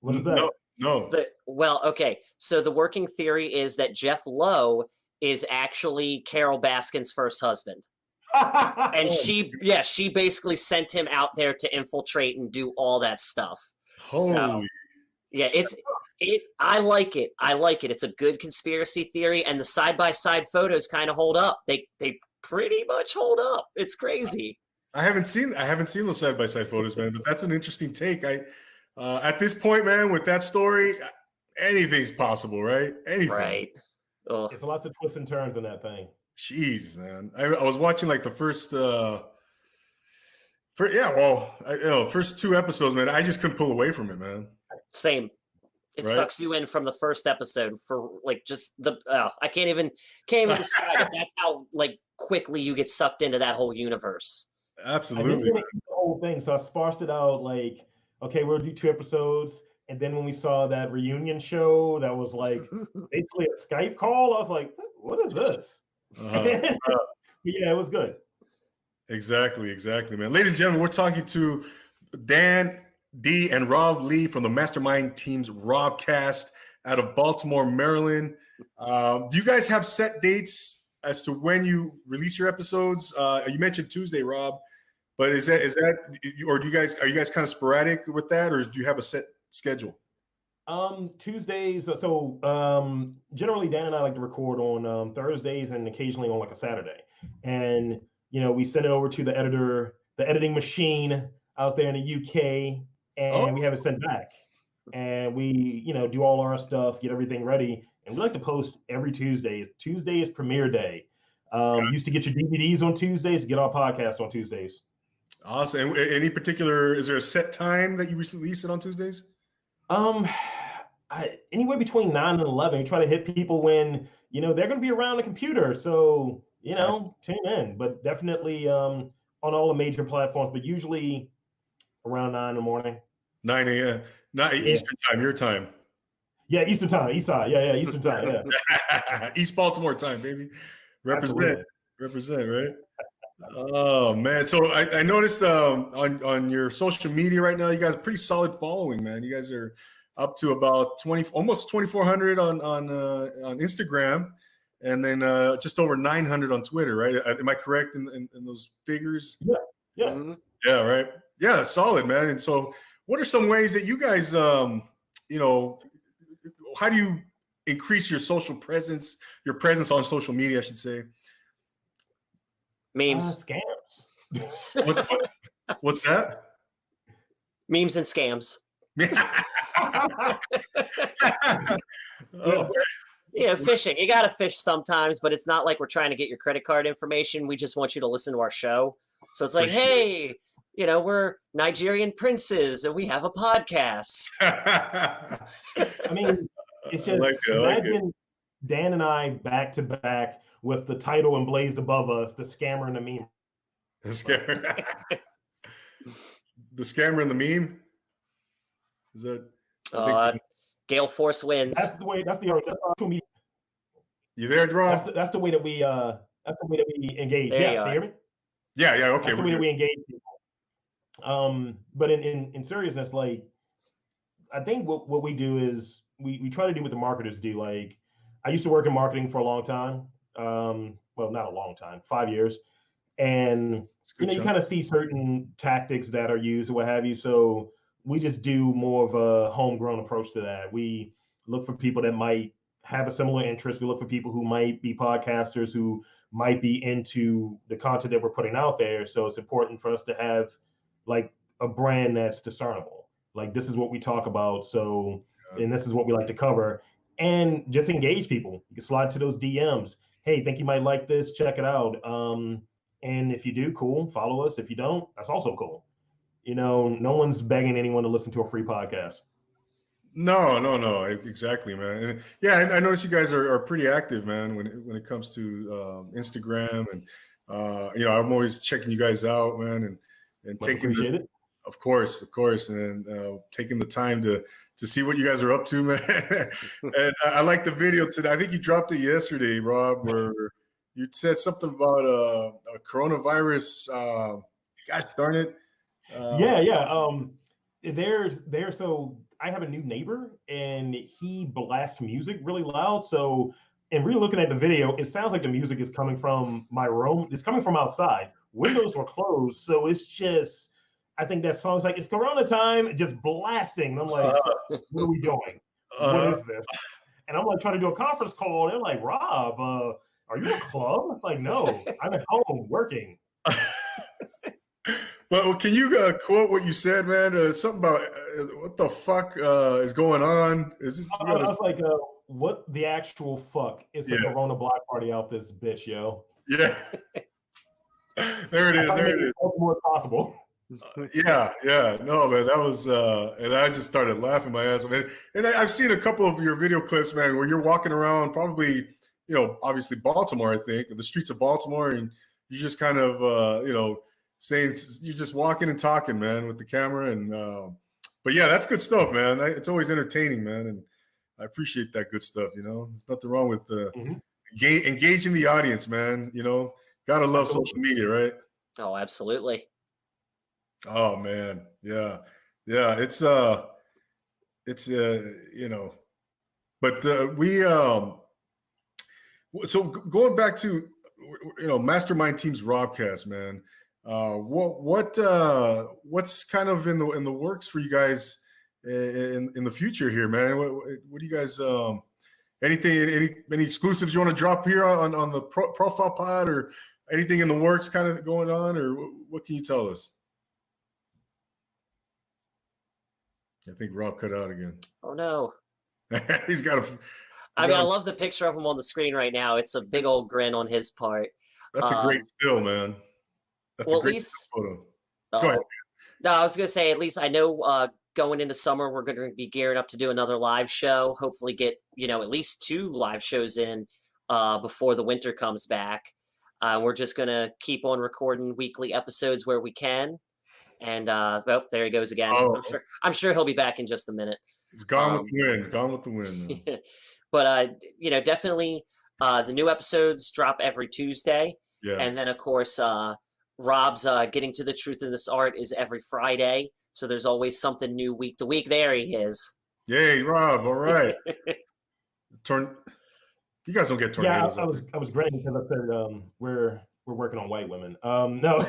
what is that no, no. The well, okay. So the working theory is that Jeff Lowe is actually Carole Baskin's first husband. And she yeah, she basically sent him out there to infiltrate and do all that stuff. Holy. Yeah, it's it I like it. I like it. It's a good conspiracy theory and the side by side photos kind of hold up. They they pretty much hold up. It's crazy. I haven't seen I haven't seen those side by side photos, man. But that's an interesting take. I uh, at this point, man, with that story, anything's possible, right? Anything. Right. Ugh. It's lots of twists and turns in that thing. Jeez, man. I, I was watching like the first uh for yeah, well, I, you know, first two episodes, man. I just couldn't pull away from it, man. Same. It Right. sucks you in from the first episode for like just the. Uh, I can't even can't even describe it. That's how like quickly you get sucked into that whole universe. I didn't Absolutely. want to eat the whole thing, so I sparsed it out. Like, okay, we'll do two episodes, and then when we saw that reunion show, that was like basically a Skype call. I was like, what is this? Uh-huh. But yeah, it was good. Exactly, exactly, man. Ladies and gentlemen, we're talking to Dan D and Rob Lee from the Mastermind Team's Robcast out of Baltimore, Maryland. Uh, do you guys have set dates as to when you release your episodes? Uh, you mentioned Tuesday, Rob, but is that is that or do you guys are you guys kind of sporadic with that, or do you have a set schedule? Um, Tuesdays. So um, generally, Dan and I like to record on um, Thursdays and occasionally on like a Saturday. And you know, we send it over to the editor, the editing machine out there in the UK, and Oh. we have it sent back. And we, you know, do all our stuff, get everything ready, and we like to post every Tuesday. Tuesday is premiere day. Um, used to get your DVDs on Tuesdays, get our podcast on Tuesdays. Awesome. And any particular? Is there a set time that you release it on Tuesdays? Um, I, anywhere between nine and eleven. We try to hit people when you know they're going to be around the computer, so you know tune in. But definitely um on all the major platforms, but usually around nine in the morning. 9 a.m. Not Yeah. Eastern time, your time. Yeah, Eastern time, East side. Yeah, yeah, Eastern time. Yeah, East Baltimore time, baby. Represent, Absolutely. represent, right? Oh man! So I, I noticed um, on on your social media right now, you guys pretty solid following, man. You guys are up to about twenty, almost twenty four hundred on on uh, on Instagram, and then uh, just over nine hundred on Twitter, right? Uh, Am I correct in, in, in those figures? Yeah. Mhm. Yeah, right. Yeah, solid, man. And so, what are some ways that you guys, um, you know, how do you increase your social presence, your presence on social media, I should say? Memes, Uh, scams. What, what- what's that? memes, and scams. oh, Yeah, fishing. You got to fish sometimes, but it's not like we're trying to get your credit card information. We just want you to listen to our show. So it's For like, sure. hey, you know, we're Nigerian princes and we have a podcast. I I mean, it's just like it, I like it. imagine Dan and I back to back with the title emblazed above us, the scammer and the meme. The scammer. the scammer and the meme. Is that Uh, Gale Force wins. That's the way. That's the that's our social media you there, That's the, that's the way that we uh that's the way that we engage. There yeah, you you hear me? Yeah, yeah. Okay. That's the way that we engage people. Um, but in, in in seriousness, like I think what, what we do is we, we try to do what the marketers do. Like I used to work in marketing for a long time. Um, well, not a long time, five years. And you good know, you kind of see certain tactics that are used or what have you. So we just do more of a homegrown approach to that. We look for people that might have a similar interest. We look for people who might be podcasters who might be into the content that we're putting out there. So it's important for us to have like a brand that's discernible. Like this is what we talk about. So and this is what we like to cover. And just engage people. You can slide to those DMs. Hey, think you might like this? Check it out. Um, and if you do, cool. Follow us. If you don't, that's also cool. You know, no one's begging anyone to listen to a free podcast. No, no, no, exactly, man. And yeah, I, I noticed you guys are, are pretty active, man. When it, when it comes to um, Instagram, and uh, you know, I'm always checking you guys out, man, and and Much taking, the, it. of course, of course, and uh, taking the time to to see what you guys are up to, man. and I, I like the video today. I think you dropped it yesterday, Rob, where you said something about uh, a coronavirus. Uh, gosh darn it! Uh, yeah, yeah. Um, there's there. So I have a new neighbor, and he blasts music really loud. So, and really looking at the video, it sounds like the music is coming from my room. It's coming from outside. Windows were closed, so it's just. I think that song's like it's Corona time, just blasting. And I'm like, what are we doing? uh, what is this? And I'm like trying to do a conference call. They're like, Rob, uh, are you a club? It's like, no, I'm at home working. Well, can you uh, quote what you said, man? Uh, something about uh, what the fuck uh, is going on? Is this? I, I was like, uh, what the actual fuck is the Yeah. Corona block party out this bitch, yo? Yeah. there it is. There it is. as more possible. Yeah, yeah. No, man, that was uh and I just started laughing my ass off. And, and I, I've seen a couple of your video clips, man, where you're walking around probably, you know, obviously Baltimore, I think, the streets of Baltimore, and you just kind of uh, you know, saying you're just walking and talking, man, with the camera. And uh, but yeah, that's good stuff, man. I, it's always entertaining, man, and I appreciate that good stuff, you know. There's nothing wrong with uh Mhm. ga- engaging the audience, man. You know, gotta love social media, right? Oh, absolutely. Oh man, yeah, yeah. It's uh, it's uh, you know, but uh, we um, so going back to you know, mastermind teams Robcast, man. Uh, what what uh, what's kind of in the in the works for you guys in in the future here, man? What what what do you guys um? Anything, any any exclusives you want to drop here on on the pro, profile pod or anything in the works kind of going on, or wh- what can you tell us? I think Rob cut out again. Oh no. He's got a. I mean, I love the picture of him on the screen right now. It's a big old grin on his part. That's a great um, still, man. That's well, at least photo. Go ahead. Oh. No, I was gonna say at least I know uh, going into summer we're going to be gearing up to do another live show. Hopefully, get you know at least two live shows in uh, before the winter comes back. Uh, we're just gonna keep on recording weekly episodes where we can. And uh, oh, there he goes again. Oh. I'm sure. I'm sure he'll be back in just a minute. It's gone um, with the wind. Gone with the wind. but uh, you know, definitely uh, the new episodes drop every Tuesday. Yeah. And then, of course, uh, Rob's uh, Getting to the Truth of This Art is every Friday. So there's always something new week to week. There he is. Yay, Rob. All right. Turn. You guys don't get Yeah, tornadoes. I, I was I was grinning because I said um, we're we're working on white women. Um, no,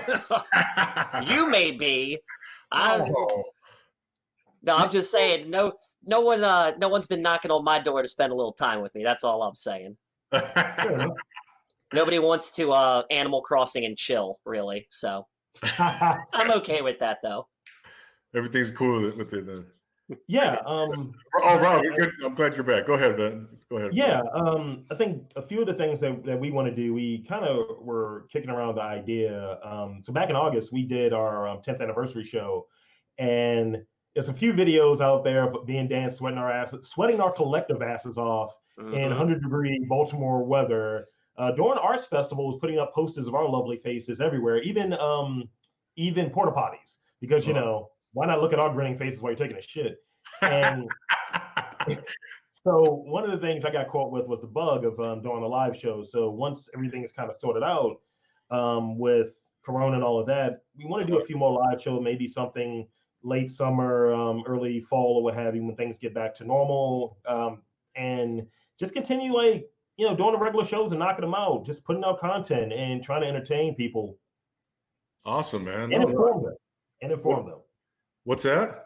you may be. I, Oh. no, I'm just saying. No, no one, uh, no one's been knocking on my door to spend a little time with me. That's all I'm saying. Fair enough. Nobody wants to uh, Animal Crossing and chill, really. So I'm okay with that, though. Everything's cool with with it then. yeah, um, Oh, Rob, you're good. I'm glad you're back. Go ahead, Ben. Go ahead. yeah. Um, I think a few of the things that, that we want to do, we kind of were kicking around the idea. Um, so back in August, we did our um, 10th anniversary show, and there's a few videos out there of me and Dan sweating our asses, sweating our collective asses off in Mhm. 100 degree Baltimore weather. Uh, during Arts Festival, was putting up posters of our lovely faces everywhere, even um, even porta potties, because you Oh. know why not look at our grinning faces while you're taking a shit? And so one of the things I got caught with was the bug of um, doing a live show. So once everything is kind of sorted out um, with Corona and all of that, we want to do a few more live shows, maybe something late summer, um, early fall, or what have you, when things get back to normal, um, and just continue like you know doing the regular shows and knocking them out, just putting out content and trying to entertain people awesome, man. and inform them and inform them. What's that?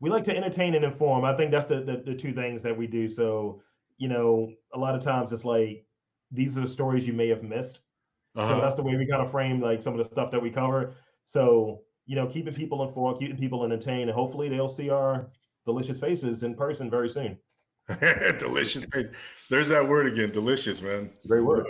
we like to entertain and inform. I think that's the, the the two things that we do. So, you know, a lot of times it's like these are the stories you may have missed. So Uh-huh. that's the way we kind of frame like some of the stuff that we cover. So, you know, keeping people informed, keeping people entertained, and hopefully they'll see our delicious faces in person very soon. delicious. There's that word again. Delicious, man. Great word.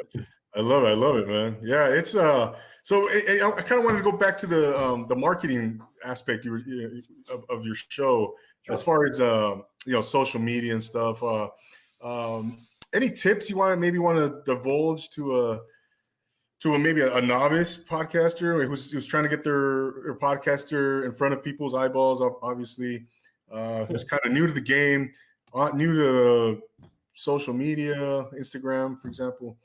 I love it. I love it, man. Yeah, it's uh. So I, I, kind of wanted to go back to the um the marketing aspect you were, you know, of, of your show as far as uh you know social media and stuff. Uh, um, any tips you want to maybe want to divulge to a to a maybe a, a novice podcaster who's who's trying to get their, their podcaster in front of people's eyeballs, obviously, uh, who's kind of new to the game, uh, new to social media, Instagram, for example.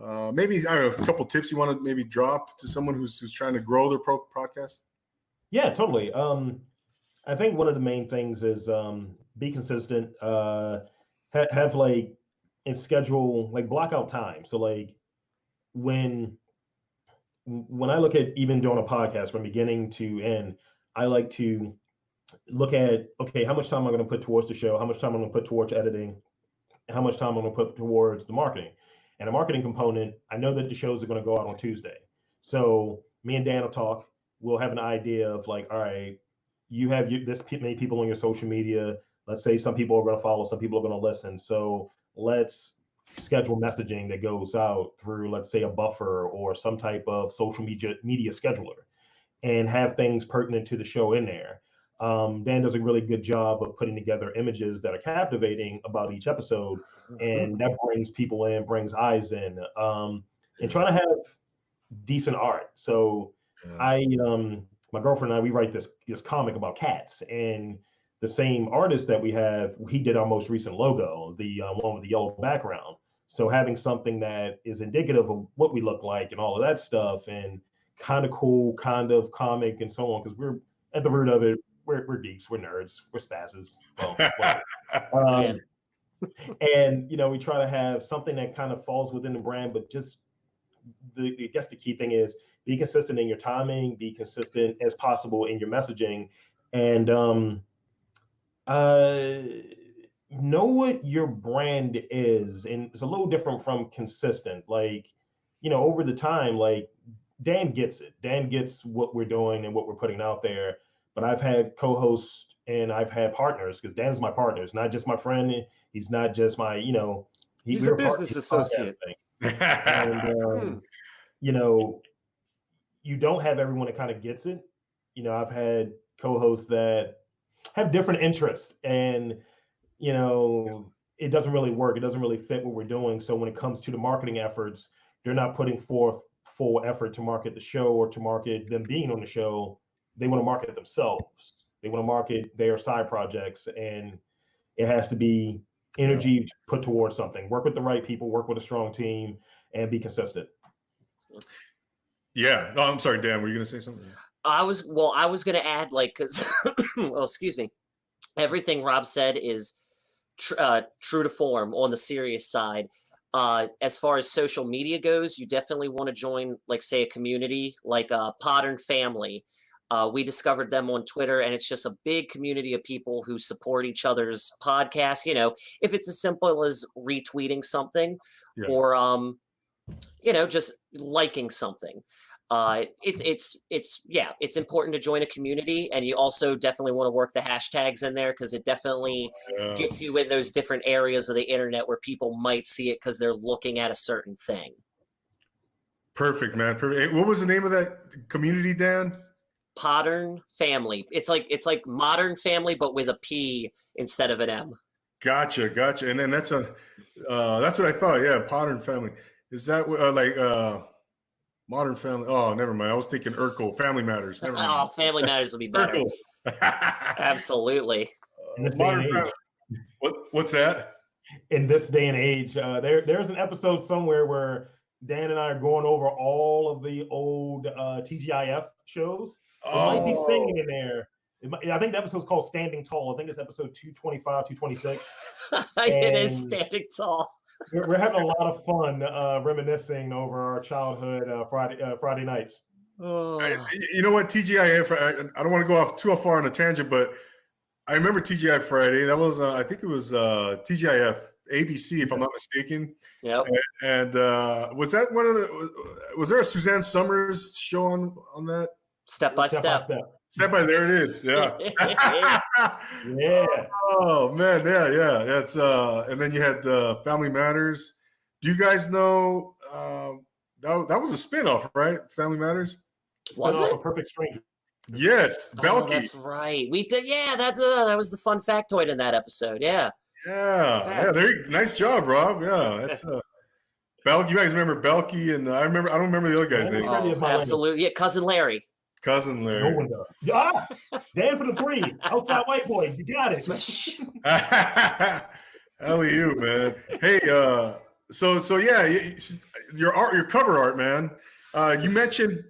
Uh, maybe I don't know a couple tips you want to maybe drop to someone who's who's trying to grow their pro- podcast. Yeah, totally. Um, I think one of the main things is um, be consistent. Uh, ha- have like and schedule like block out time. So like when when I look at even doing a podcast from beginning to end, I like to look at okay, how much time am I going to put towards the show? How much time I'm going to put towards editing? How much time I'm going to put towards the marketing? And a marketing component, I know that the shows are going to go out on Tuesday. So me and Dan will talk. We'll have an idea of like, all right, you have this many people on your social media. Let's say some people are going to follow, some people are going to listen. So let's schedule messaging that goes out through, let's say, a buffer or some type of social media media scheduler, and have things pertinent to the show in there. Um, Dan does a really good job of putting together images that are captivating about each episode, and that brings people in, brings eyes in, um, and trying to have decent art. So Yeah. I, um, my girlfriend and I, we write this this comic about cats, and the same artist that we have, he did our most recent logo, the uh, one with the yellow background. So having something that is indicative of what we look like and all of that stuff, and kind of cool, kind of comic, and so on, because we're at the root of it, we're, we're geeks, we're nerds, we're spazzes. Well, whatever. Um, and you know, we try to have something that kind of falls within the brand, but just the I guess the key thing is be consistent in your timing, be consistent as possible in your messaging, and um, uh, know what your brand is. And it's a little different from consistent. Like, you know, over the time, like Dan gets it. Dan gets what we're doing and what we're putting out there. But I've had co-hosts and I've had partners because Dan's my partner. He's not just my friend. He's not just my, you know, he- He's a we're part- business it's associate. and um, you know you don't have everyone that kind of gets it. You know i've had co-hosts that have different interests and you know it doesn't really work. It doesn't really fit what we're doing. So when it comes to the marketing efforts they're not putting forth full effort to market the show or to market them being on the show they want to market themselves they want to market their side projects and it has to be energy put towards something work with the right people work with a strong team and be consistent yeah. No, I'm sorry, Dan. Were you going to say something? I was well. I was gonna add like because well, excuse me. Everything Rob said is tr- uh, true to form on the serious side. Uh, as far as social media goes, you definitely want to join, like, say, a community like uh, Podern Family. Uh, we discovered them on Twitter, and it's just a big community of people who support each other's podcasts. You know, if it's as simple as retweeting something, Yeah. or um, you know, just liking something uh, it's it's it's yeah, it's important to join a community, and you also definitely want to work the hashtags in there because it definitely Yeah. gets you in those different areas of the internet where people might see it because they're looking at a certain thing. Perfect, man. Perfect. What was the name of that community, Dan? Modern family. It's like it's like modern family, but with a P instead of an M. Gotcha, gotcha. And then that's a uh, that's what I thought. Yeah, Modern Family. Is that uh, like uh, Modern Family? Oh, never mind. I was thinking Urkel. Family Matters. Never mind. Oh. Family Matters will be better. Urkel. Absolutely. In this day and Modern age. Family. What what's that? in this day and age uh, there there's an episode somewhere where dan and i are going over all of the old uh, tgif shows. There might be singing in there. It might- i think the episode's called standing tall. I think it's episode 225 226 it is standing tall. we're, we're having a lot of fun uh, reminiscing over our childhood uh, friday uh, friday nights. I- you know what? TGIF? I, I don't want to go off too far on a tangent, but I remember TGI Friday. That was uh, I think it was uh, TGIF ABC, if I'm not mistaken. Yep. And uh, was that one of the? Was, was there a Suzanne Somers show on on that? Step by step. Step by there it is. Yeah. yeah oh man, yeah, yeah. That's uh, and then you had uh, Family Matters. Do you guys know? Uh, that that was a spinoff, right? Family Matters. Was Spin off it? a perfect stranger Yes, Oh, that's right. We did. Yeah, that's uh, that was the fun factoid in that episode. Yeah. Yeah, Yeah. yeah. There, nice job, Rob. Yeah, that's uh, Balki. You guys remember Balki and uh, I remember. I don't remember the other guy's name. Oh, as my language. absolutely. Yeah, cousin Larry. Cousin no Larry. one does ah dan for the three outside white boy you got it Swish. you, man. Hey, uh, so so yeah, y- y- your art, your cover art, man. Uh, you mentioned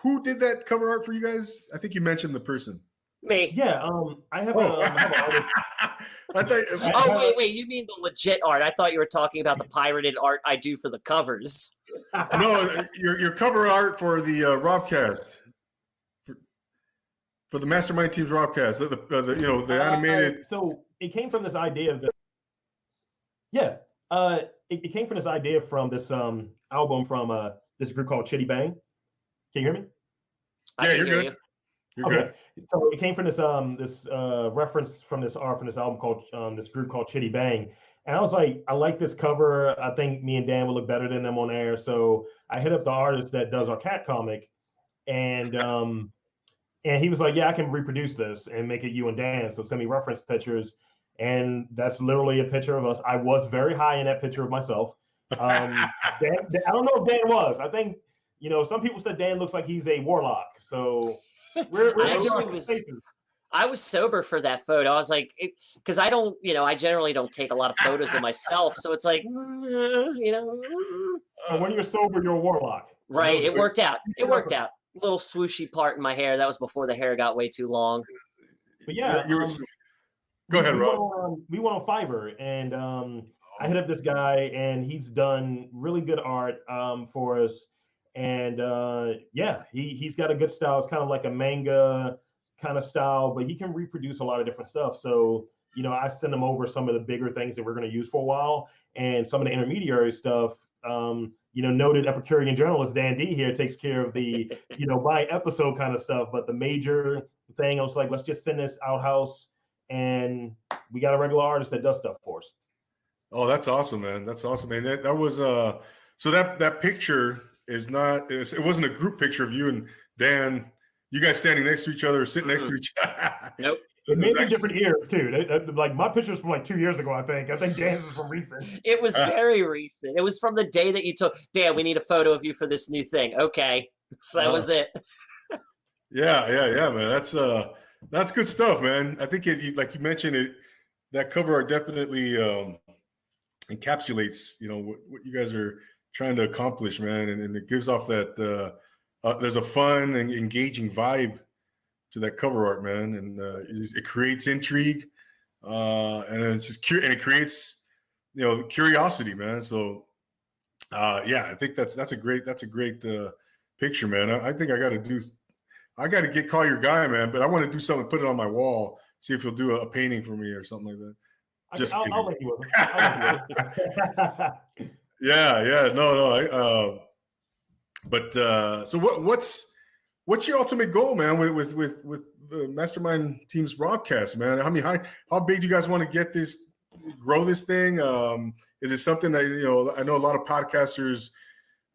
who did that cover art for you guys? I think you mentioned the person. Me. yeah um i have a, Oh, I have an artist I thought. Oh wait, wait. You mean the legit art? I thought you were talking about the pirated art I do for the covers. no, your your cover art for the uh, Robcast. For, for the Mastermind Team's Robcast, the, the, the you know the Uh, animated. so it came from this idea of the, yeah, uh, it, it came from this idea from this um album from uh this group called Chitty Bang. Can you hear me? I Yeah, you're hear good. you. You're okay. good. So it came from this um this uh reference from this art from this album called um this group called Chitty Bang, And I was like, I like this cover. I think me and Dan would look better than them on air. So I hit up the artist that does our cat comic, and um, and he was like, yeah, I can reproduce this and make it you and Dan. So send me reference pictures, and that's literally a picture of us. I was very high in that picture of myself. Um, Dan, I don't know if Dan was. I think you know some people said Dan looks like he's a warlock. So we're, we're I actually was. I was sober for that photo. I was like, because I don't, you know, I generally don't take a lot of photos of myself. So it's like, mm, you know. So when you're sober, you're a warlock. Right. It worked out. It worked out. Little swooshy part in my hair. That was before the hair got way too long. But yeah, You were- um, go ahead, we Rob. Went on, we went on Fiverr, and um, I hit up this guy, and he's done really good art um, for us. And uh, yeah, he he's got a good style. It's kind of like a manga kind of style, but he can reproduce a lot of different stuff. So you know, I send him over some of the bigger things that we're going to use for a while, and some of the intermediary stuff. Um, you know, noted Epicurean journalist Dan D here takes care of the you know by episode kind of stuff. But the major thing, I was like, let's just send this outhouse and we got a regular artist that does stuff for us. Oh, that's awesome, man. That's awesome, man. That, that was uh so that that picture is not is, it wasn't a group picture of you and Dan, you guys standing next to each other, sitting next to each other. Nope. It may be different years too. They- they- like my picture's from like two years ago, I think. I think Dan's is from recent. It was Uh. very recent. It was from the day that you took. Dan, we need a photo of you for this new thing. Okay. So that Uh. was it. yeah, yeah, yeah, man. That's uh that's good stuff, man. I think it like you mentioned it that cover art definitely um encapsulates, you know, what, what you guys are trying to accomplish, man, and, and it gives off that uh, uh there's a fun and engaging vibe to that cover art, man, and uh, it, it creates intrigue, uh, and it's just cu- and it creates you know curiosity, man. So, uh, yeah, I think that's that's a great that's a great uh, picture, man. I, I think I got to do, I got to get call your guy, man. But I want to do something, put it on my wall, see if he'll do a, a painting for me or something like that. I, Just I'll, I'll link you. I'll link you. Yeah, yeah, no, no. I, uh, but uh, so what? What's what's your ultimate goal, man? With with with with the mastermind team's Robcast, man. I mean, how how big do you guys want to get this, grow this thing? Um, is it something that you know? I know a lot of podcasters.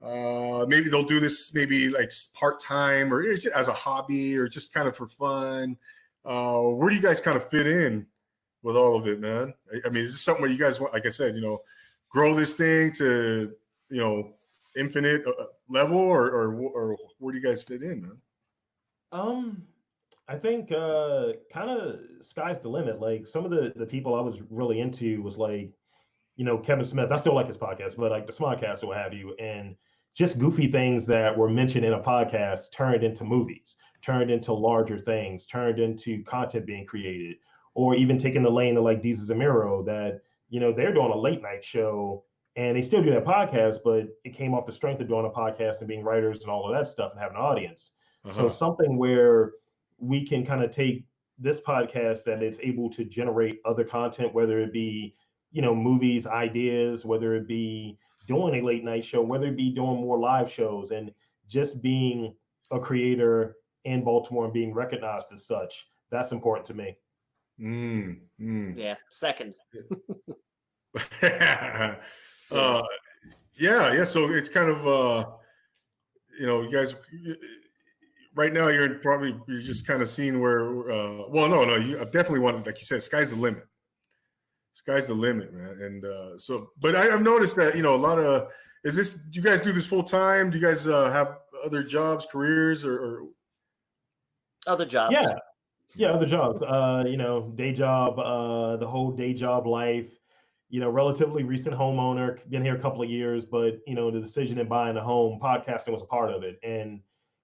Uh, maybe they'll do this maybe like part time or as a hobby or just kind of for fun. Uh, where do you guys kind of fit in with all of it, man? I, I mean, is this something where you guys want, like I said, you know, grow this thing to you know infinite uh, level or, or or where do you guys fit in man Um, I think uh kind of sky's the limit. Like some of the the people I was really into was like, you know, Kevin Smith. I still like his podcast, but like the Smodcast or what have you, and just goofy things that were mentioned in a podcast turned into movies, turned into larger things, turned into content being created, or even taking the lane of like Desus and Mero that you know they're doing a late night show and they still do that podcast, but it came off the strength of doing a podcast and being writers and all of that stuff and having an audience. So Uh-huh. something where we can kind of take this podcast that it's able to generate other content, whether it be, you know, movies, ideas, whether it be doing a late night show, whether it be doing more live shows and just being a creator in Baltimore and being recognized as such. That's important to me. Mm, mm. Yeah. Second. uh yeah yeah so it's kind of uh you know you guys right now you're probably you're just kind of seeing where uh well no no you I definitely want like you said sky's the limit sky's the limit man and uh so but I, i've noticed that you know a lot of is this do you guys do this full time do you guys uh have other jobs careers or, or Other jobs. Yeah. Yeah, other jobs. Uh, you know, day job, uh, the whole day job life, you know, relatively recent homeowner, been here a couple of years, but you know, the decision in buying a home, podcasting was a part of it. And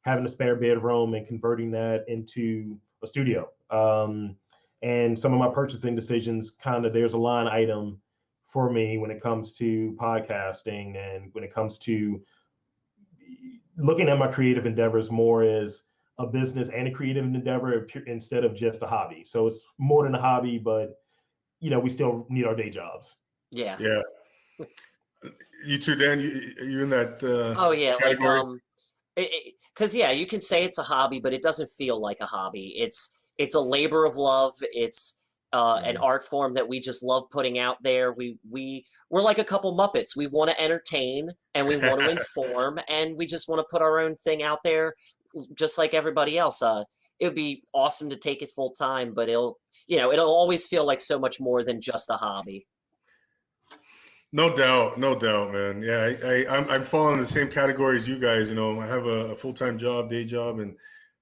having a spare bedroom and converting that into a studio. Um, and some of my purchasing decisions kind of there's a line item for me when it comes to podcasting and when it comes to looking at my creative endeavors more as a business and a creative endeavor instead of just a hobby. So it's more than a hobby, but you know, we still need our day jobs. Yeah. yeah you too dan you, you in that uh Oh yeah, like um, because yeah, you can say it's a hobby, but it doesn't feel like a hobby. It's it's a labor of love. It's uh, an art form that we just love putting out there. We we we're like a couple Muppets. We want to entertain and we want to inform, and we just want to put our own thing out there, just like everybody else. Uh, it would be awesome to take it full time, but it'll you know it'll always feel like so much more than just a hobby. No doubt, no doubt, man. Yeah, I, I I'm I'm falling in the same category as you guys. You know, I have a, a full time job, day job, and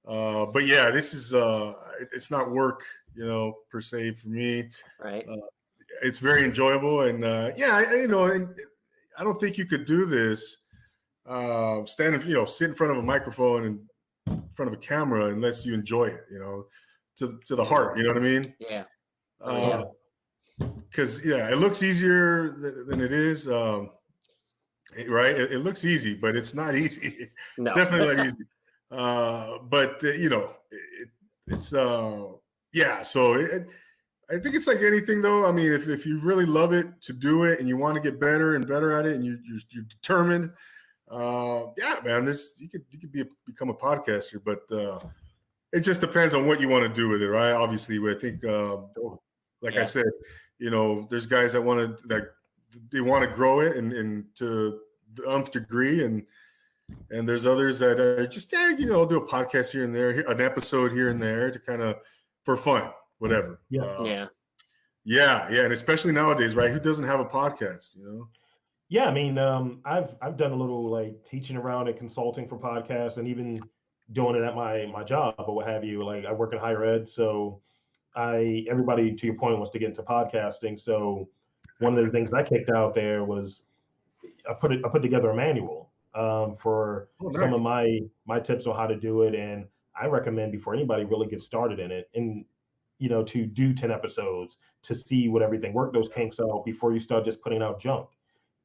uh, but yeah, this is uh, it- it's not work, you know, per se for me. Right? It's very enjoyable, and uh, yeah, I, I- you know, and I don't think you could do this, uh, stand, you know, sit in front of a microphone and in front of a camera unless you enjoy it, you know, to to the heart. You know what I mean? Yeah. Oh, yeah. because yeah, it looks easier th- than it is. Um, it- right? It, it looks easy, but it's not easy. No. It's definitely not easy. Uh, but uh, you know, it, it's uh, yeah. So it, it- I think it's like anything, though. I mean, if, if you really love it to do it and you want to get better and better at it, and you're you're, you're determined, uh, yeah, man, this you could you could be a, become a podcaster, but uh, it just depends on what you want to do with it, right? Obviously, I think, um, like I said, you know, there's guys that want to that they want to grow it and, and to the umph degree, and and there's others that are just yeah, you know, I'll do a podcast here and there, an episode here and there to kind of for fun, whatever. Yeah. Uh, yeah. yeah, yeah, and especially nowadays, right? Who doesn't have a podcast? You know. Yeah, I mean, um, I've I've done a little like teaching around and consulting for podcasts, and even doing it at my my job or what have you. Like I work in higher ed, so I everybody to your point wants to get into podcasting. So one of the things I kicked out there was I put it I put together a manual um, for Oh, some of my my tips on how to do it, and I recommend before anybody really gets started in it, and you know, to do ten episodes to see what everything work those kinks out before you start just putting out junk.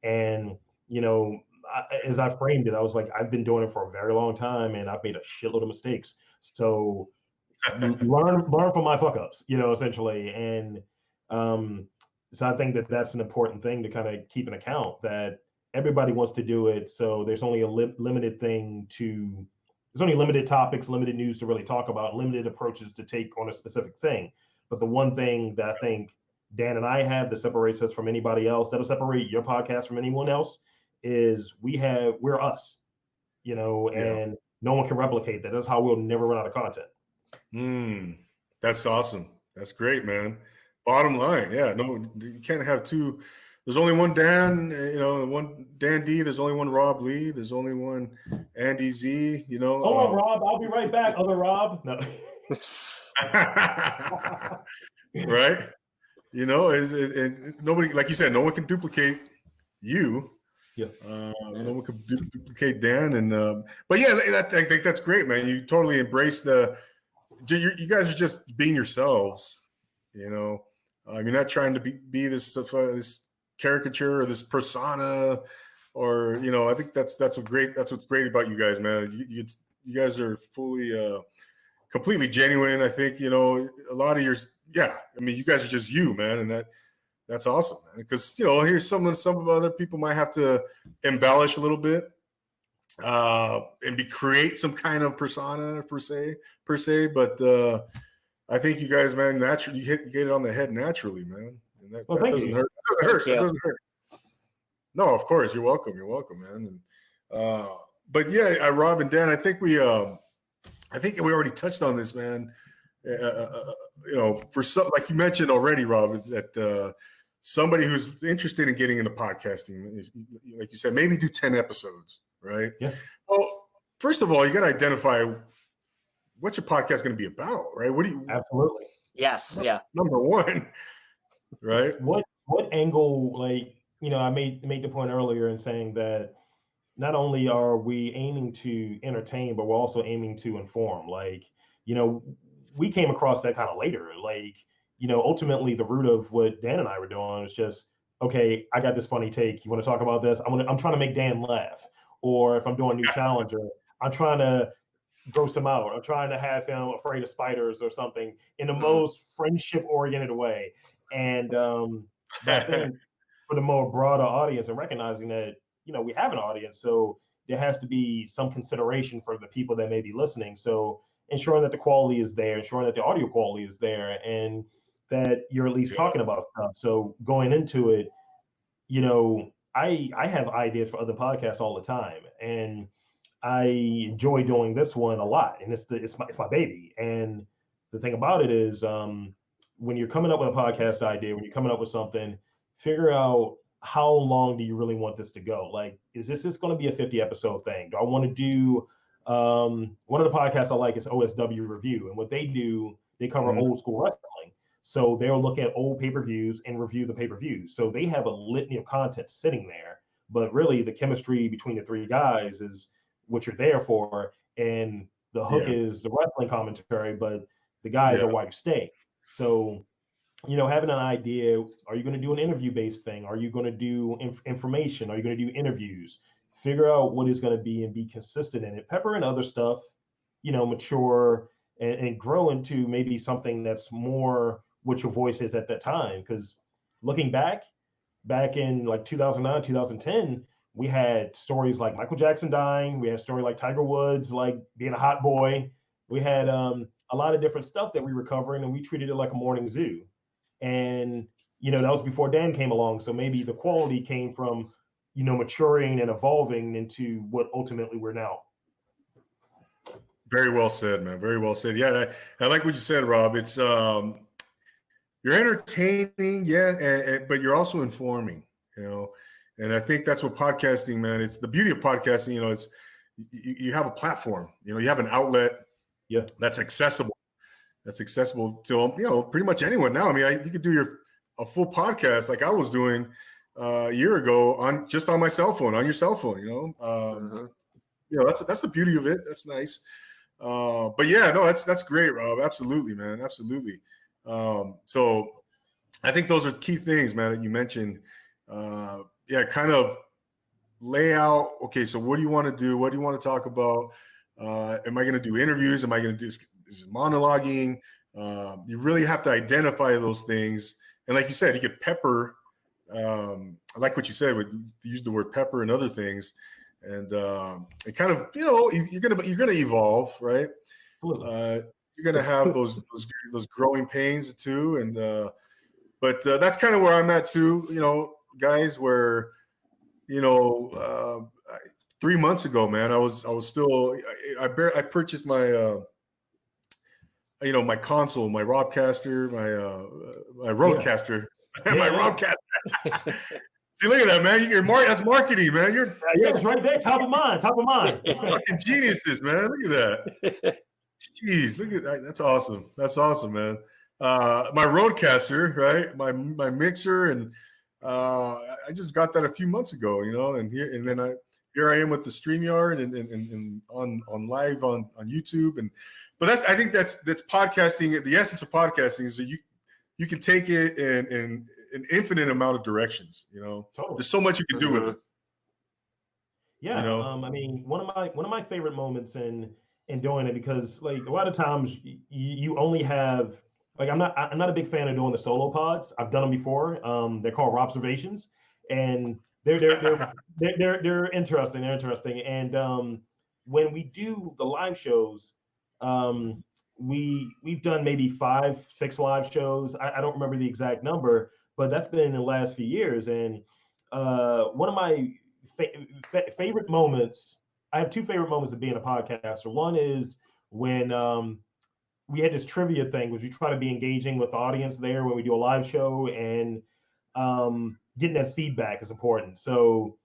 And you know, I, as I framed it, I was like, I've been doing it for a very long time, and I've made a shitload of mistakes. So learn learn from my fuck ups, you know, essentially. And um, so I think that that's an important thing to kind of keep an account that everybody wants to do it. So there's only a li- limited thing to there's only limited topics, limited news to really talk about, limited approaches to take on a specific thing. But the one thing that I think Dan and I have that separates us from anybody else, that'll separate your podcast from anyone else, is we have we're us, you know, Yeah. and no one can replicate that. That's how we'll never run out of content. Mm, that's awesome. That's great, man. Bottom line, yeah, no, you can't have two. There's only one Dan, you know, one Dan D. There's only one Rob Lee. There's only one Andy Z. You know, Hold on, um, Rob. I'll be right back. Other Rob. No. right? You know, is it, it, nobody, like you said, no one can duplicate you. Yeah. Uh, no one can du- duplicate Dan, and um, but yeah, that, I think that's great, man. You totally embrace the. You, you guys are just being yourselves. You know, um, you're not trying to be be this uh, this caricature or this persona, or you know. I think that's that's what great. That's what's great about you guys, man. You you, you guys are fully. Uh, completely genuine. I think you know a lot of your yeah. I mean, you guys are just you, man, and that that's awesome. Man. Because you know, here's some some other people might have to embellish a little bit uh, and be create some kind of persona per se per se. But uh, I think you guys, man, naturally you hit you get it on the head naturally, man. And that, Well, that thank doesn't you. hurt. That doesn't hurt. That doesn't hurt. No, of course you're welcome. You're welcome, man. And uh, but yeah, uh, Rob and Dan, I think we. Um, I think we already touched on this, man. Uh, uh, you know, for some, like you mentioned already, Rob, that uh, somebody who's interested in getting into podcasting, like you said, maybe do 10 episodes, right? Yeah. Well, first of all, you got to identify what's your podcast going to be about, right? What do you, Absolutely. Yes. Yeah. number one, right? What what angle like you know I made made the point earlier in saying that not only are we aiming to entertain, but we're also aiming to inform. Like you know we came across that kind of later. Like you know ultimately the root of what Dan and I were doing was just okay. I got this funny take. You want to talk about this? I'm gonna I'm trying to make Dan laugh. Or if I'm doing new challenger, I'm trying to gross him out. I'm trying to have him afraid of spiders or something in the most friendship oriented way. And um, I think for the more broader audience and recognizing that you know we have an audience, so there has to be some consideration for the people that may be listening. So ensuring that the quality is there, ensuring that the audio quality is there, and that you're at least talking about stuff. So going into it, you know, I I have ideas for other podcasts all the time, and I enjoy doing this one a lot. And it's the it's my it's my baby. And the thing about it is, um, when you're coming up with a podcast idea, when you're coming up with something, figure out how long do you really want this to go? Like, is this just going to be a 50 episode thing? Do I want to do um, one of the podcasts I like is OSW Review, and what they do, they cover mm-hmm. old school wrestling. So they'll look at old pay per views and review the pay per views. So they have a litany of content sitting there, but really the chemistry between the three guys is what you're there for, and the hook yeah. is the wrestling commentary, but the guys yeah. are why you stay. So you know, having an idea, are you going to do an interview based thing? Are you going to do inf- information? Are you going to do interviews? Figure out what is going to be and be consistent in it. Pepper and other stuff, you know, mature and, and grow into maybe something that's more what your voice is at that time. Because looking back, back in like 2009, 2010, we had stories like Michael Jackson dying. We had a story like Tiger Woods, like being a hot boy. We had um, a lot of different stuff that we were covering, and we treated it like a morning zoo and you know that was before Dan came along. So maybe the quality came from you know maturing and evolving into what ultimately we're now. Very well said, man. Very well said. Yeah, I, I like what you said, Rob. It's um, you're entertaining, yeah, and, and, but you're also informing. You know, and I think that's what podcasting, man. It's the beauty of podcasting. You know, it's you, you have a platform. You know, you have an outlet. Yeah, that's accessible that's accessible to you know pretty much anyone now. I mean, I, you could do your a full podcast like I was doing uh, a year ago on just on my cell phone, on your cell phone. You know, um, mm-hmm. you know that's that's the beauty of it. That's nice. Uh, but yeah, no, that's that's great, Rob. Absolutely, man. Absolutely. Um, so I think those are key things, man, that you mentioned. Uh, yeah, kind of lay out. Okay, so what do you want to do? What do you want to talk about? Uh, am I going to do interviews? Am I going to do is monologuing. Um, you really have to identify those things. And like you said, you get pepper. Um, I like what you said. With use the word pepper and other things, and um, it kind of you know you're gonna you're gonna evolve, right? Uh, you're gonna have those those those growing pains too, and uh, but uh, that's kind of where I'm at too. You know, guys, where you know uh, three months ago, man, I was I was still I I, I purchased my uh, you know, my console, my Robcaster, my uh, my Rodecaster, yeah. my yeah. Robcaster. See, look at that, man. You're mar- that's marketing, man. You're yeah, it's right there, top of mind, top of mind. Fucking geniuses, man. Look at that. Jeez, look at that. That's awesome. That's awesome, man. Uh, my Rodecaster, right? My my mixer, and uh, I just got that a few months ago, you know. And here, and then I here I am with the Streamyard and and, and, and on on live on on YouTube, and but that's I think that's that's podcasting. The essence of podcasting is that you you can take it in, in an infinite amount of directions. You know, totally. there's so much you can do with it. Yeah, you know? um, I mean, one of my one of my favorite moments in in doing it because like a lot of times you, you only have like I'm not I'm not a big fan of doing the solo pods. I've done them before. Um, they're called observations, and they're they're they're, they're they're they're interesting. They're interesting, and um, when we do the live shows, um, we we've done maybe five, six live shows. I, I, don't remember the exact number, but that's been in the last few years. And uh, one of my fa- fa- favorite moments, I have two favorite moments of being a podcaster. One is when um, we had this trivia thing, which we try to be engaging with the audience there when we do a live show, and um, getting that feedback is important. So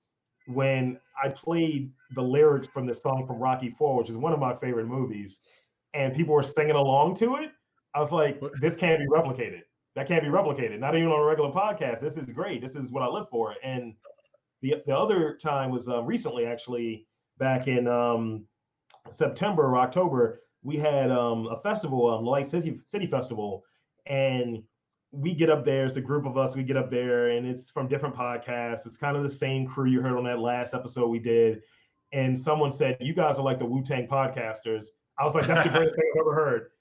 when I played the lyrics from the song from Rocky Four, which is one of my favorite movies, and people were singing along to it, I was like, this can't be replicated. That can't be replicated. Not even on a regular podcast. This is great. This is what I live for. And the the other time was um, recently, actually, back in um, September or October, we had um, a festival, um, Light City City Festival, and we get up there. It's a group of us. We get up there, and it's from different podcasts. It's kind of the same crew you heard on that last episode we did. And someone said, "You guys are like the Wu Tang podcasters." I was like, that's the greatest thing I've ever heard.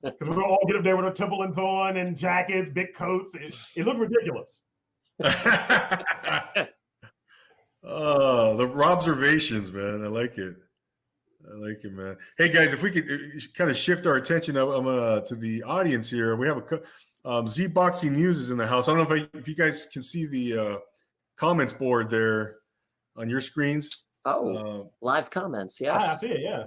Because we all get up there with our Timberlands on and jackets, big coats. It, it looked ridiculous. oh, the observations, man. I like it. I like it, man. Hey guys, if we could uh, kind of shift our attention um, uh, to the audience here, we have a Um, Z Boxing News is in the house. I don't know if, I, if you guys can see the uh, comments board there on your screens. Oh, Uh, live comments. Ah, I see it. Yeah.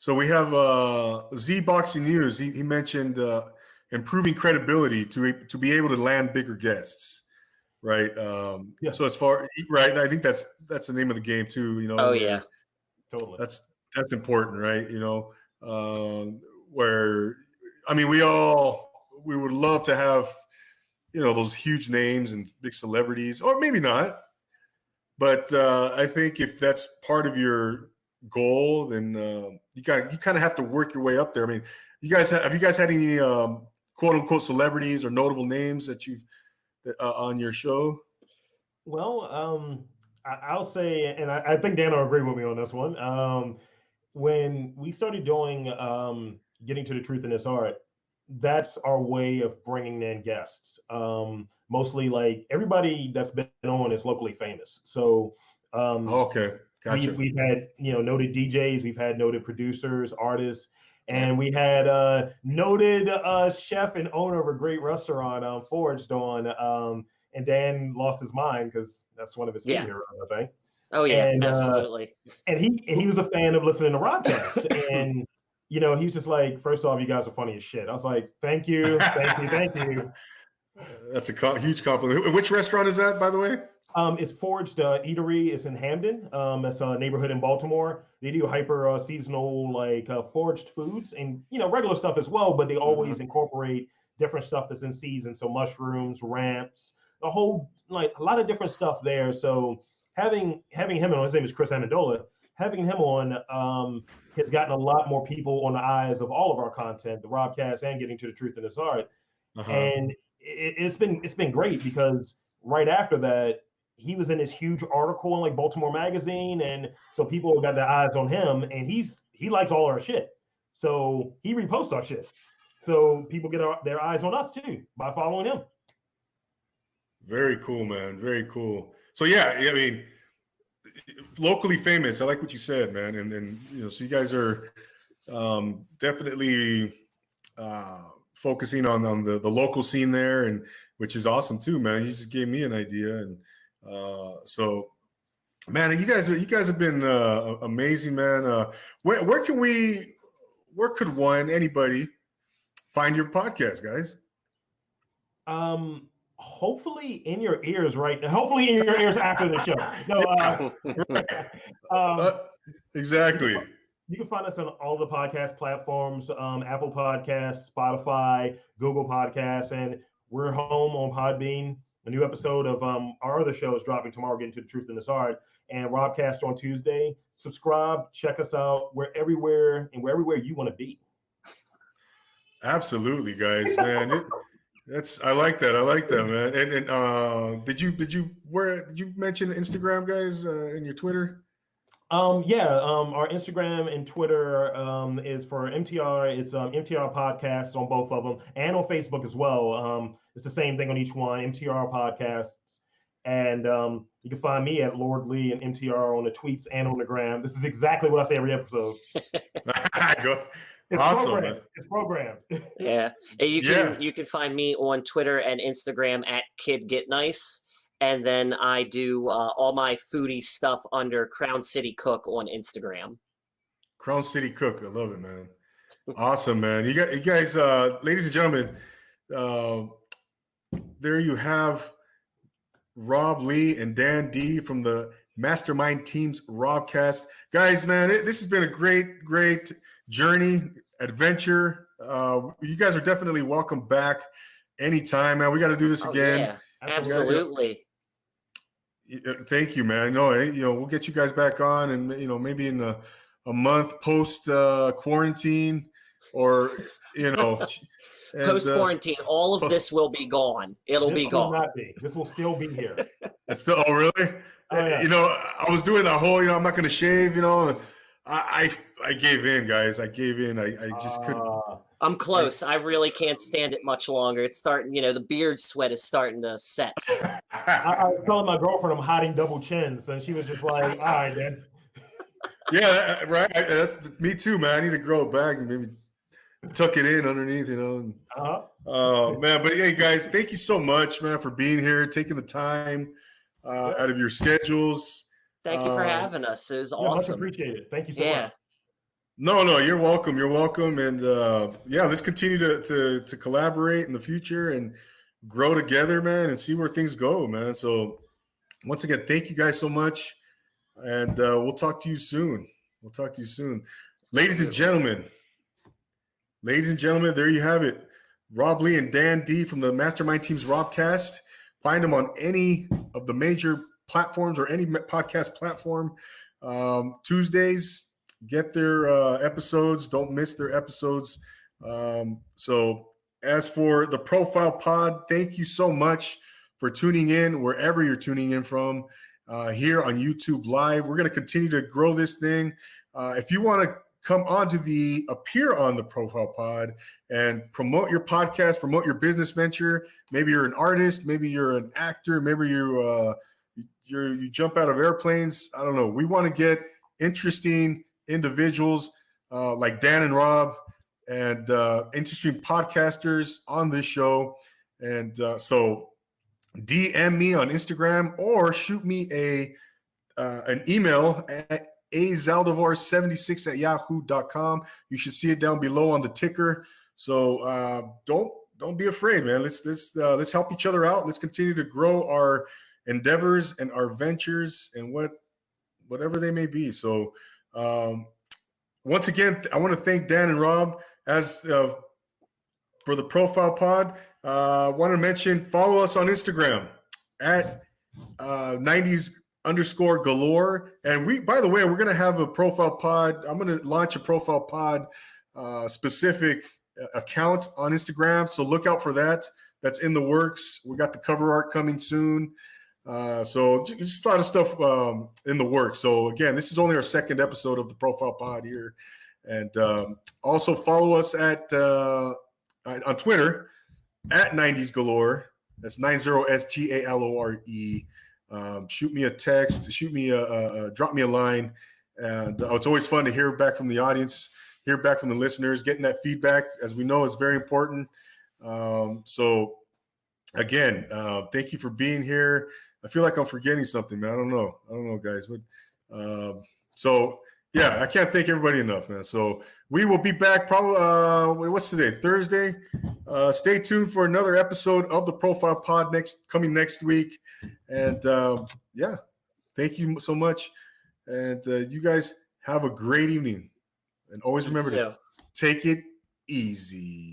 So we have uh, Z Boxing News. He, he mentioned uh, improving credibility to to be able to land bigger guests, right? Um, Yeah. So as far right, I think that's that's the name of the game too. You know. Oh yeah. Totally. that's that's important right you know um where i mean we all we would love to have you know those huge names and big celebrities or maybe not but uh i think if that's part of your goal and uh, you got you kind of have to work your way up there i mean you guys have, have you guys had any um quote unquote celebrities or notable names that you've uh, on your show Well, um, I, I'll say, and I, I think Dan will agree with me on this one. Um, when we started doing um, getting to the truth in this art, that's our way of bringing in guests. Um, mostly, like everybody that's been on is locally famous. So um, okay gotcha we, we've had you know noted DJs, we've had noted producers, artists, and we had uh, noted uh, chef and owner of a great restaurant, um, Forged, on. Um, and Dan lost his mind because that's one of his Yeah. favorite, I think. Oh yeah. And, uh, absolutely. And he and he was a fan of listening to Robcast, and you know he was just like, first off, you guys are funny as shit. I was like, thank you, thank you, thank you. that's a co- huge compliment which restaurant is that by the way Um, it's Forged uh, Eatery. It's in Hampden. Um, it's a neighborhood in Baltimore. They do hyper uh, seasonal like uh, foraged foods and you know regular stuff as well, but they always incorporate different stuff that's in season. So mushrooms, ramps, a whole like a lot of different stuff there. So having having him on, his name is Chris Amendola. Having him on um, has gotten a lot more people on the eyes of all of our content, the Robcast and getting to the truth in this art uh-huh. and it, it's been it's been great because right after that he was in this huge article in like Baltimore Magazine, and so people got their eyes on him, and he's he likes all our shit, so he reposts our shit, so people get our, their eyes on us too by following him. Very cool, man. Very cool. So yeah, I mean, locally famous. I like what you said, man. And and you know, so you guys are um, definitely uh, focusing on on the the local scene there, and which is awesome too, man. You just gave me an idea, and so. Man, you guys are you guys have been uh, amazing, man. Uh, where where can we, where could one anybody find your podcast, guys? Um, hopefully in your ears right now. Hopefully in your ears after the show. No, uh, um, Uh, exactly. You can find us on all the podcast platforms um, Apple Podcasts, Spotify, Google Podcasts, and we're home on Podbean. A new episode of um, our other show is dropping tomorrow, Getting to the Truth in this Art, and Robcast on Tuesday. Subscribe, check us out. We're everywhere and we're everywhere you want to be. Absolutely, guys, man. It, that's I like that. I like that, man. And, and uh, did you did you where did you mention Instagram, guys, uh, in your Twitter? Um, yeah, um, our Instagram and Twitter um, is for MTR. It's um, MTR Podcasts on both of them, and on Facebook as well. Um, it's the same thing on each one, MTR Podcasts. And um, you can find me at Lord Lee and MTR on the tweets and on the gram. This is exactly what I say every episode. Go. It's Awesome, programmed. man. It's programmed. Yeah. And you can Yeah. you can find me on Twitter and Instagram at Kid Get Nice. And then I do uh, all my foodie stuff under Crown City Cook on Instagram. Crown City Cook. I love it, man. Awesome, man. You got you guys, uh, ladies and gentlemen. Uh, there you have Rob Lee and Dan D from the Mastermind Teams Robcast. Guys, man, it, this has been a great, great journey, adventure. Uh, you guys are definitely welcome back anytime, man. We got to do this Oh, again. yeah, Absolutely. Absolutely. Y- uh, Thank you, man. No, eh, you know, we'll get you guys back on, and you know, maybe in a, a month post uh, quarantine, or you know, uh, Post quarantine, all of this will be gone. It'll This be will gone. not be. This will still be here. It's still, oh, really? Oh, yeah. You know, I was doing the whole, you know, I'm not going to shave, you know. I, I, I gave in, guys. I gave in. I, I just couldn't. Uh, I'm close. I really can't stand it much longer. It's starting, you know, the beard sweat is starting to set. I, I was telling my girlfriend I'm hiding double chins, and she was just like, "All right, then." yeah, right. That's me too, man. I need to grow it back and maybe tuck it in underneath, you know. Uh-huh. Oh man, but hey guys, thank you so much, man, for being here, taking the time uh, out of your schedules. Thank you for Um, having us. It was Yeah, much awesome. appreciated. Thank you so Yeah. much. No, no, you're welcome. You're welcome, and uh, yeah, let's continue to, to to collaborate in the future and grow together, man, and see where things go, man. So, once again, thank you guys so much, and uh, we'll talk to you soon. We'll talk to you soon, ladies and gentlemen. Ladies and gentlemen, there you have it. Rob Lee and Dan D from the Mastermind Teams Robcast. Find them on any of the major platforms or any podcast platform. Um, Tuesdays, get their uh, episodes. Don't miss their episodes. Um, so, as for the Profile Pod, thank you so much for tuning in wherever you're tuning in from uh, here on YouTube Live. We're going to continue to grow this thing. Uh, if you want to come onto the appear on the Profile Pod and promote your podcast, promote your business venture, maybe you're an artist, maybe you're an actor, maybe you uh, you jump out of airplanes. I don't know. We want to get interesting individuals uh, like Dan and Rob and uh, interesting podcasters on this show. And uh, so DM me on Instagram or shoot me a uh, an email at azaldivar76 at yahoo.com. You should see it down below on the ticker. So uh, don't don't be afraid, man. Let's let's uh, let's help each other out. Let's continue to grow our endeavors and our ventures and what whatever they may be. So um, once again, I want to thank Dan and Rob as uh, for the profile pod. Uh, want to mention follow us on Instagram at uh, 90s underscore galore. And we, by the way, we're going to have a profile pod. I'm going to launch a profile pod uh, specific uh, account on Instagram. So look out for that. That's in the works. We got the cover art coming soon. Uh, so just a lot of stuff um, in the work. So again, this is only our second episode of the Profile Pod here, and um, also follow us at uh, on Twitter at 90s Galore. That's 90 S G A L O R E. Um, shoot me a text, shoot me a, a, a drop me a line, and uh, it's always fun to hear back from the audience, hear back from the listeners, getting that feedback, as we know, is very important. Um, so again, uh, thank you for being here. I feel like I'm forgetting something, man. I don't know. I don't know, guys. But um, so yeah, I can't thank everybody enough, man. So we will be back probably. Uh, what's today? Thursday. Uh, stay tuned for another episode of the Profile Pod next coming next week. And um, yeah, thank you so much. And uh, you guys have a great evening. And always remember to take it easy.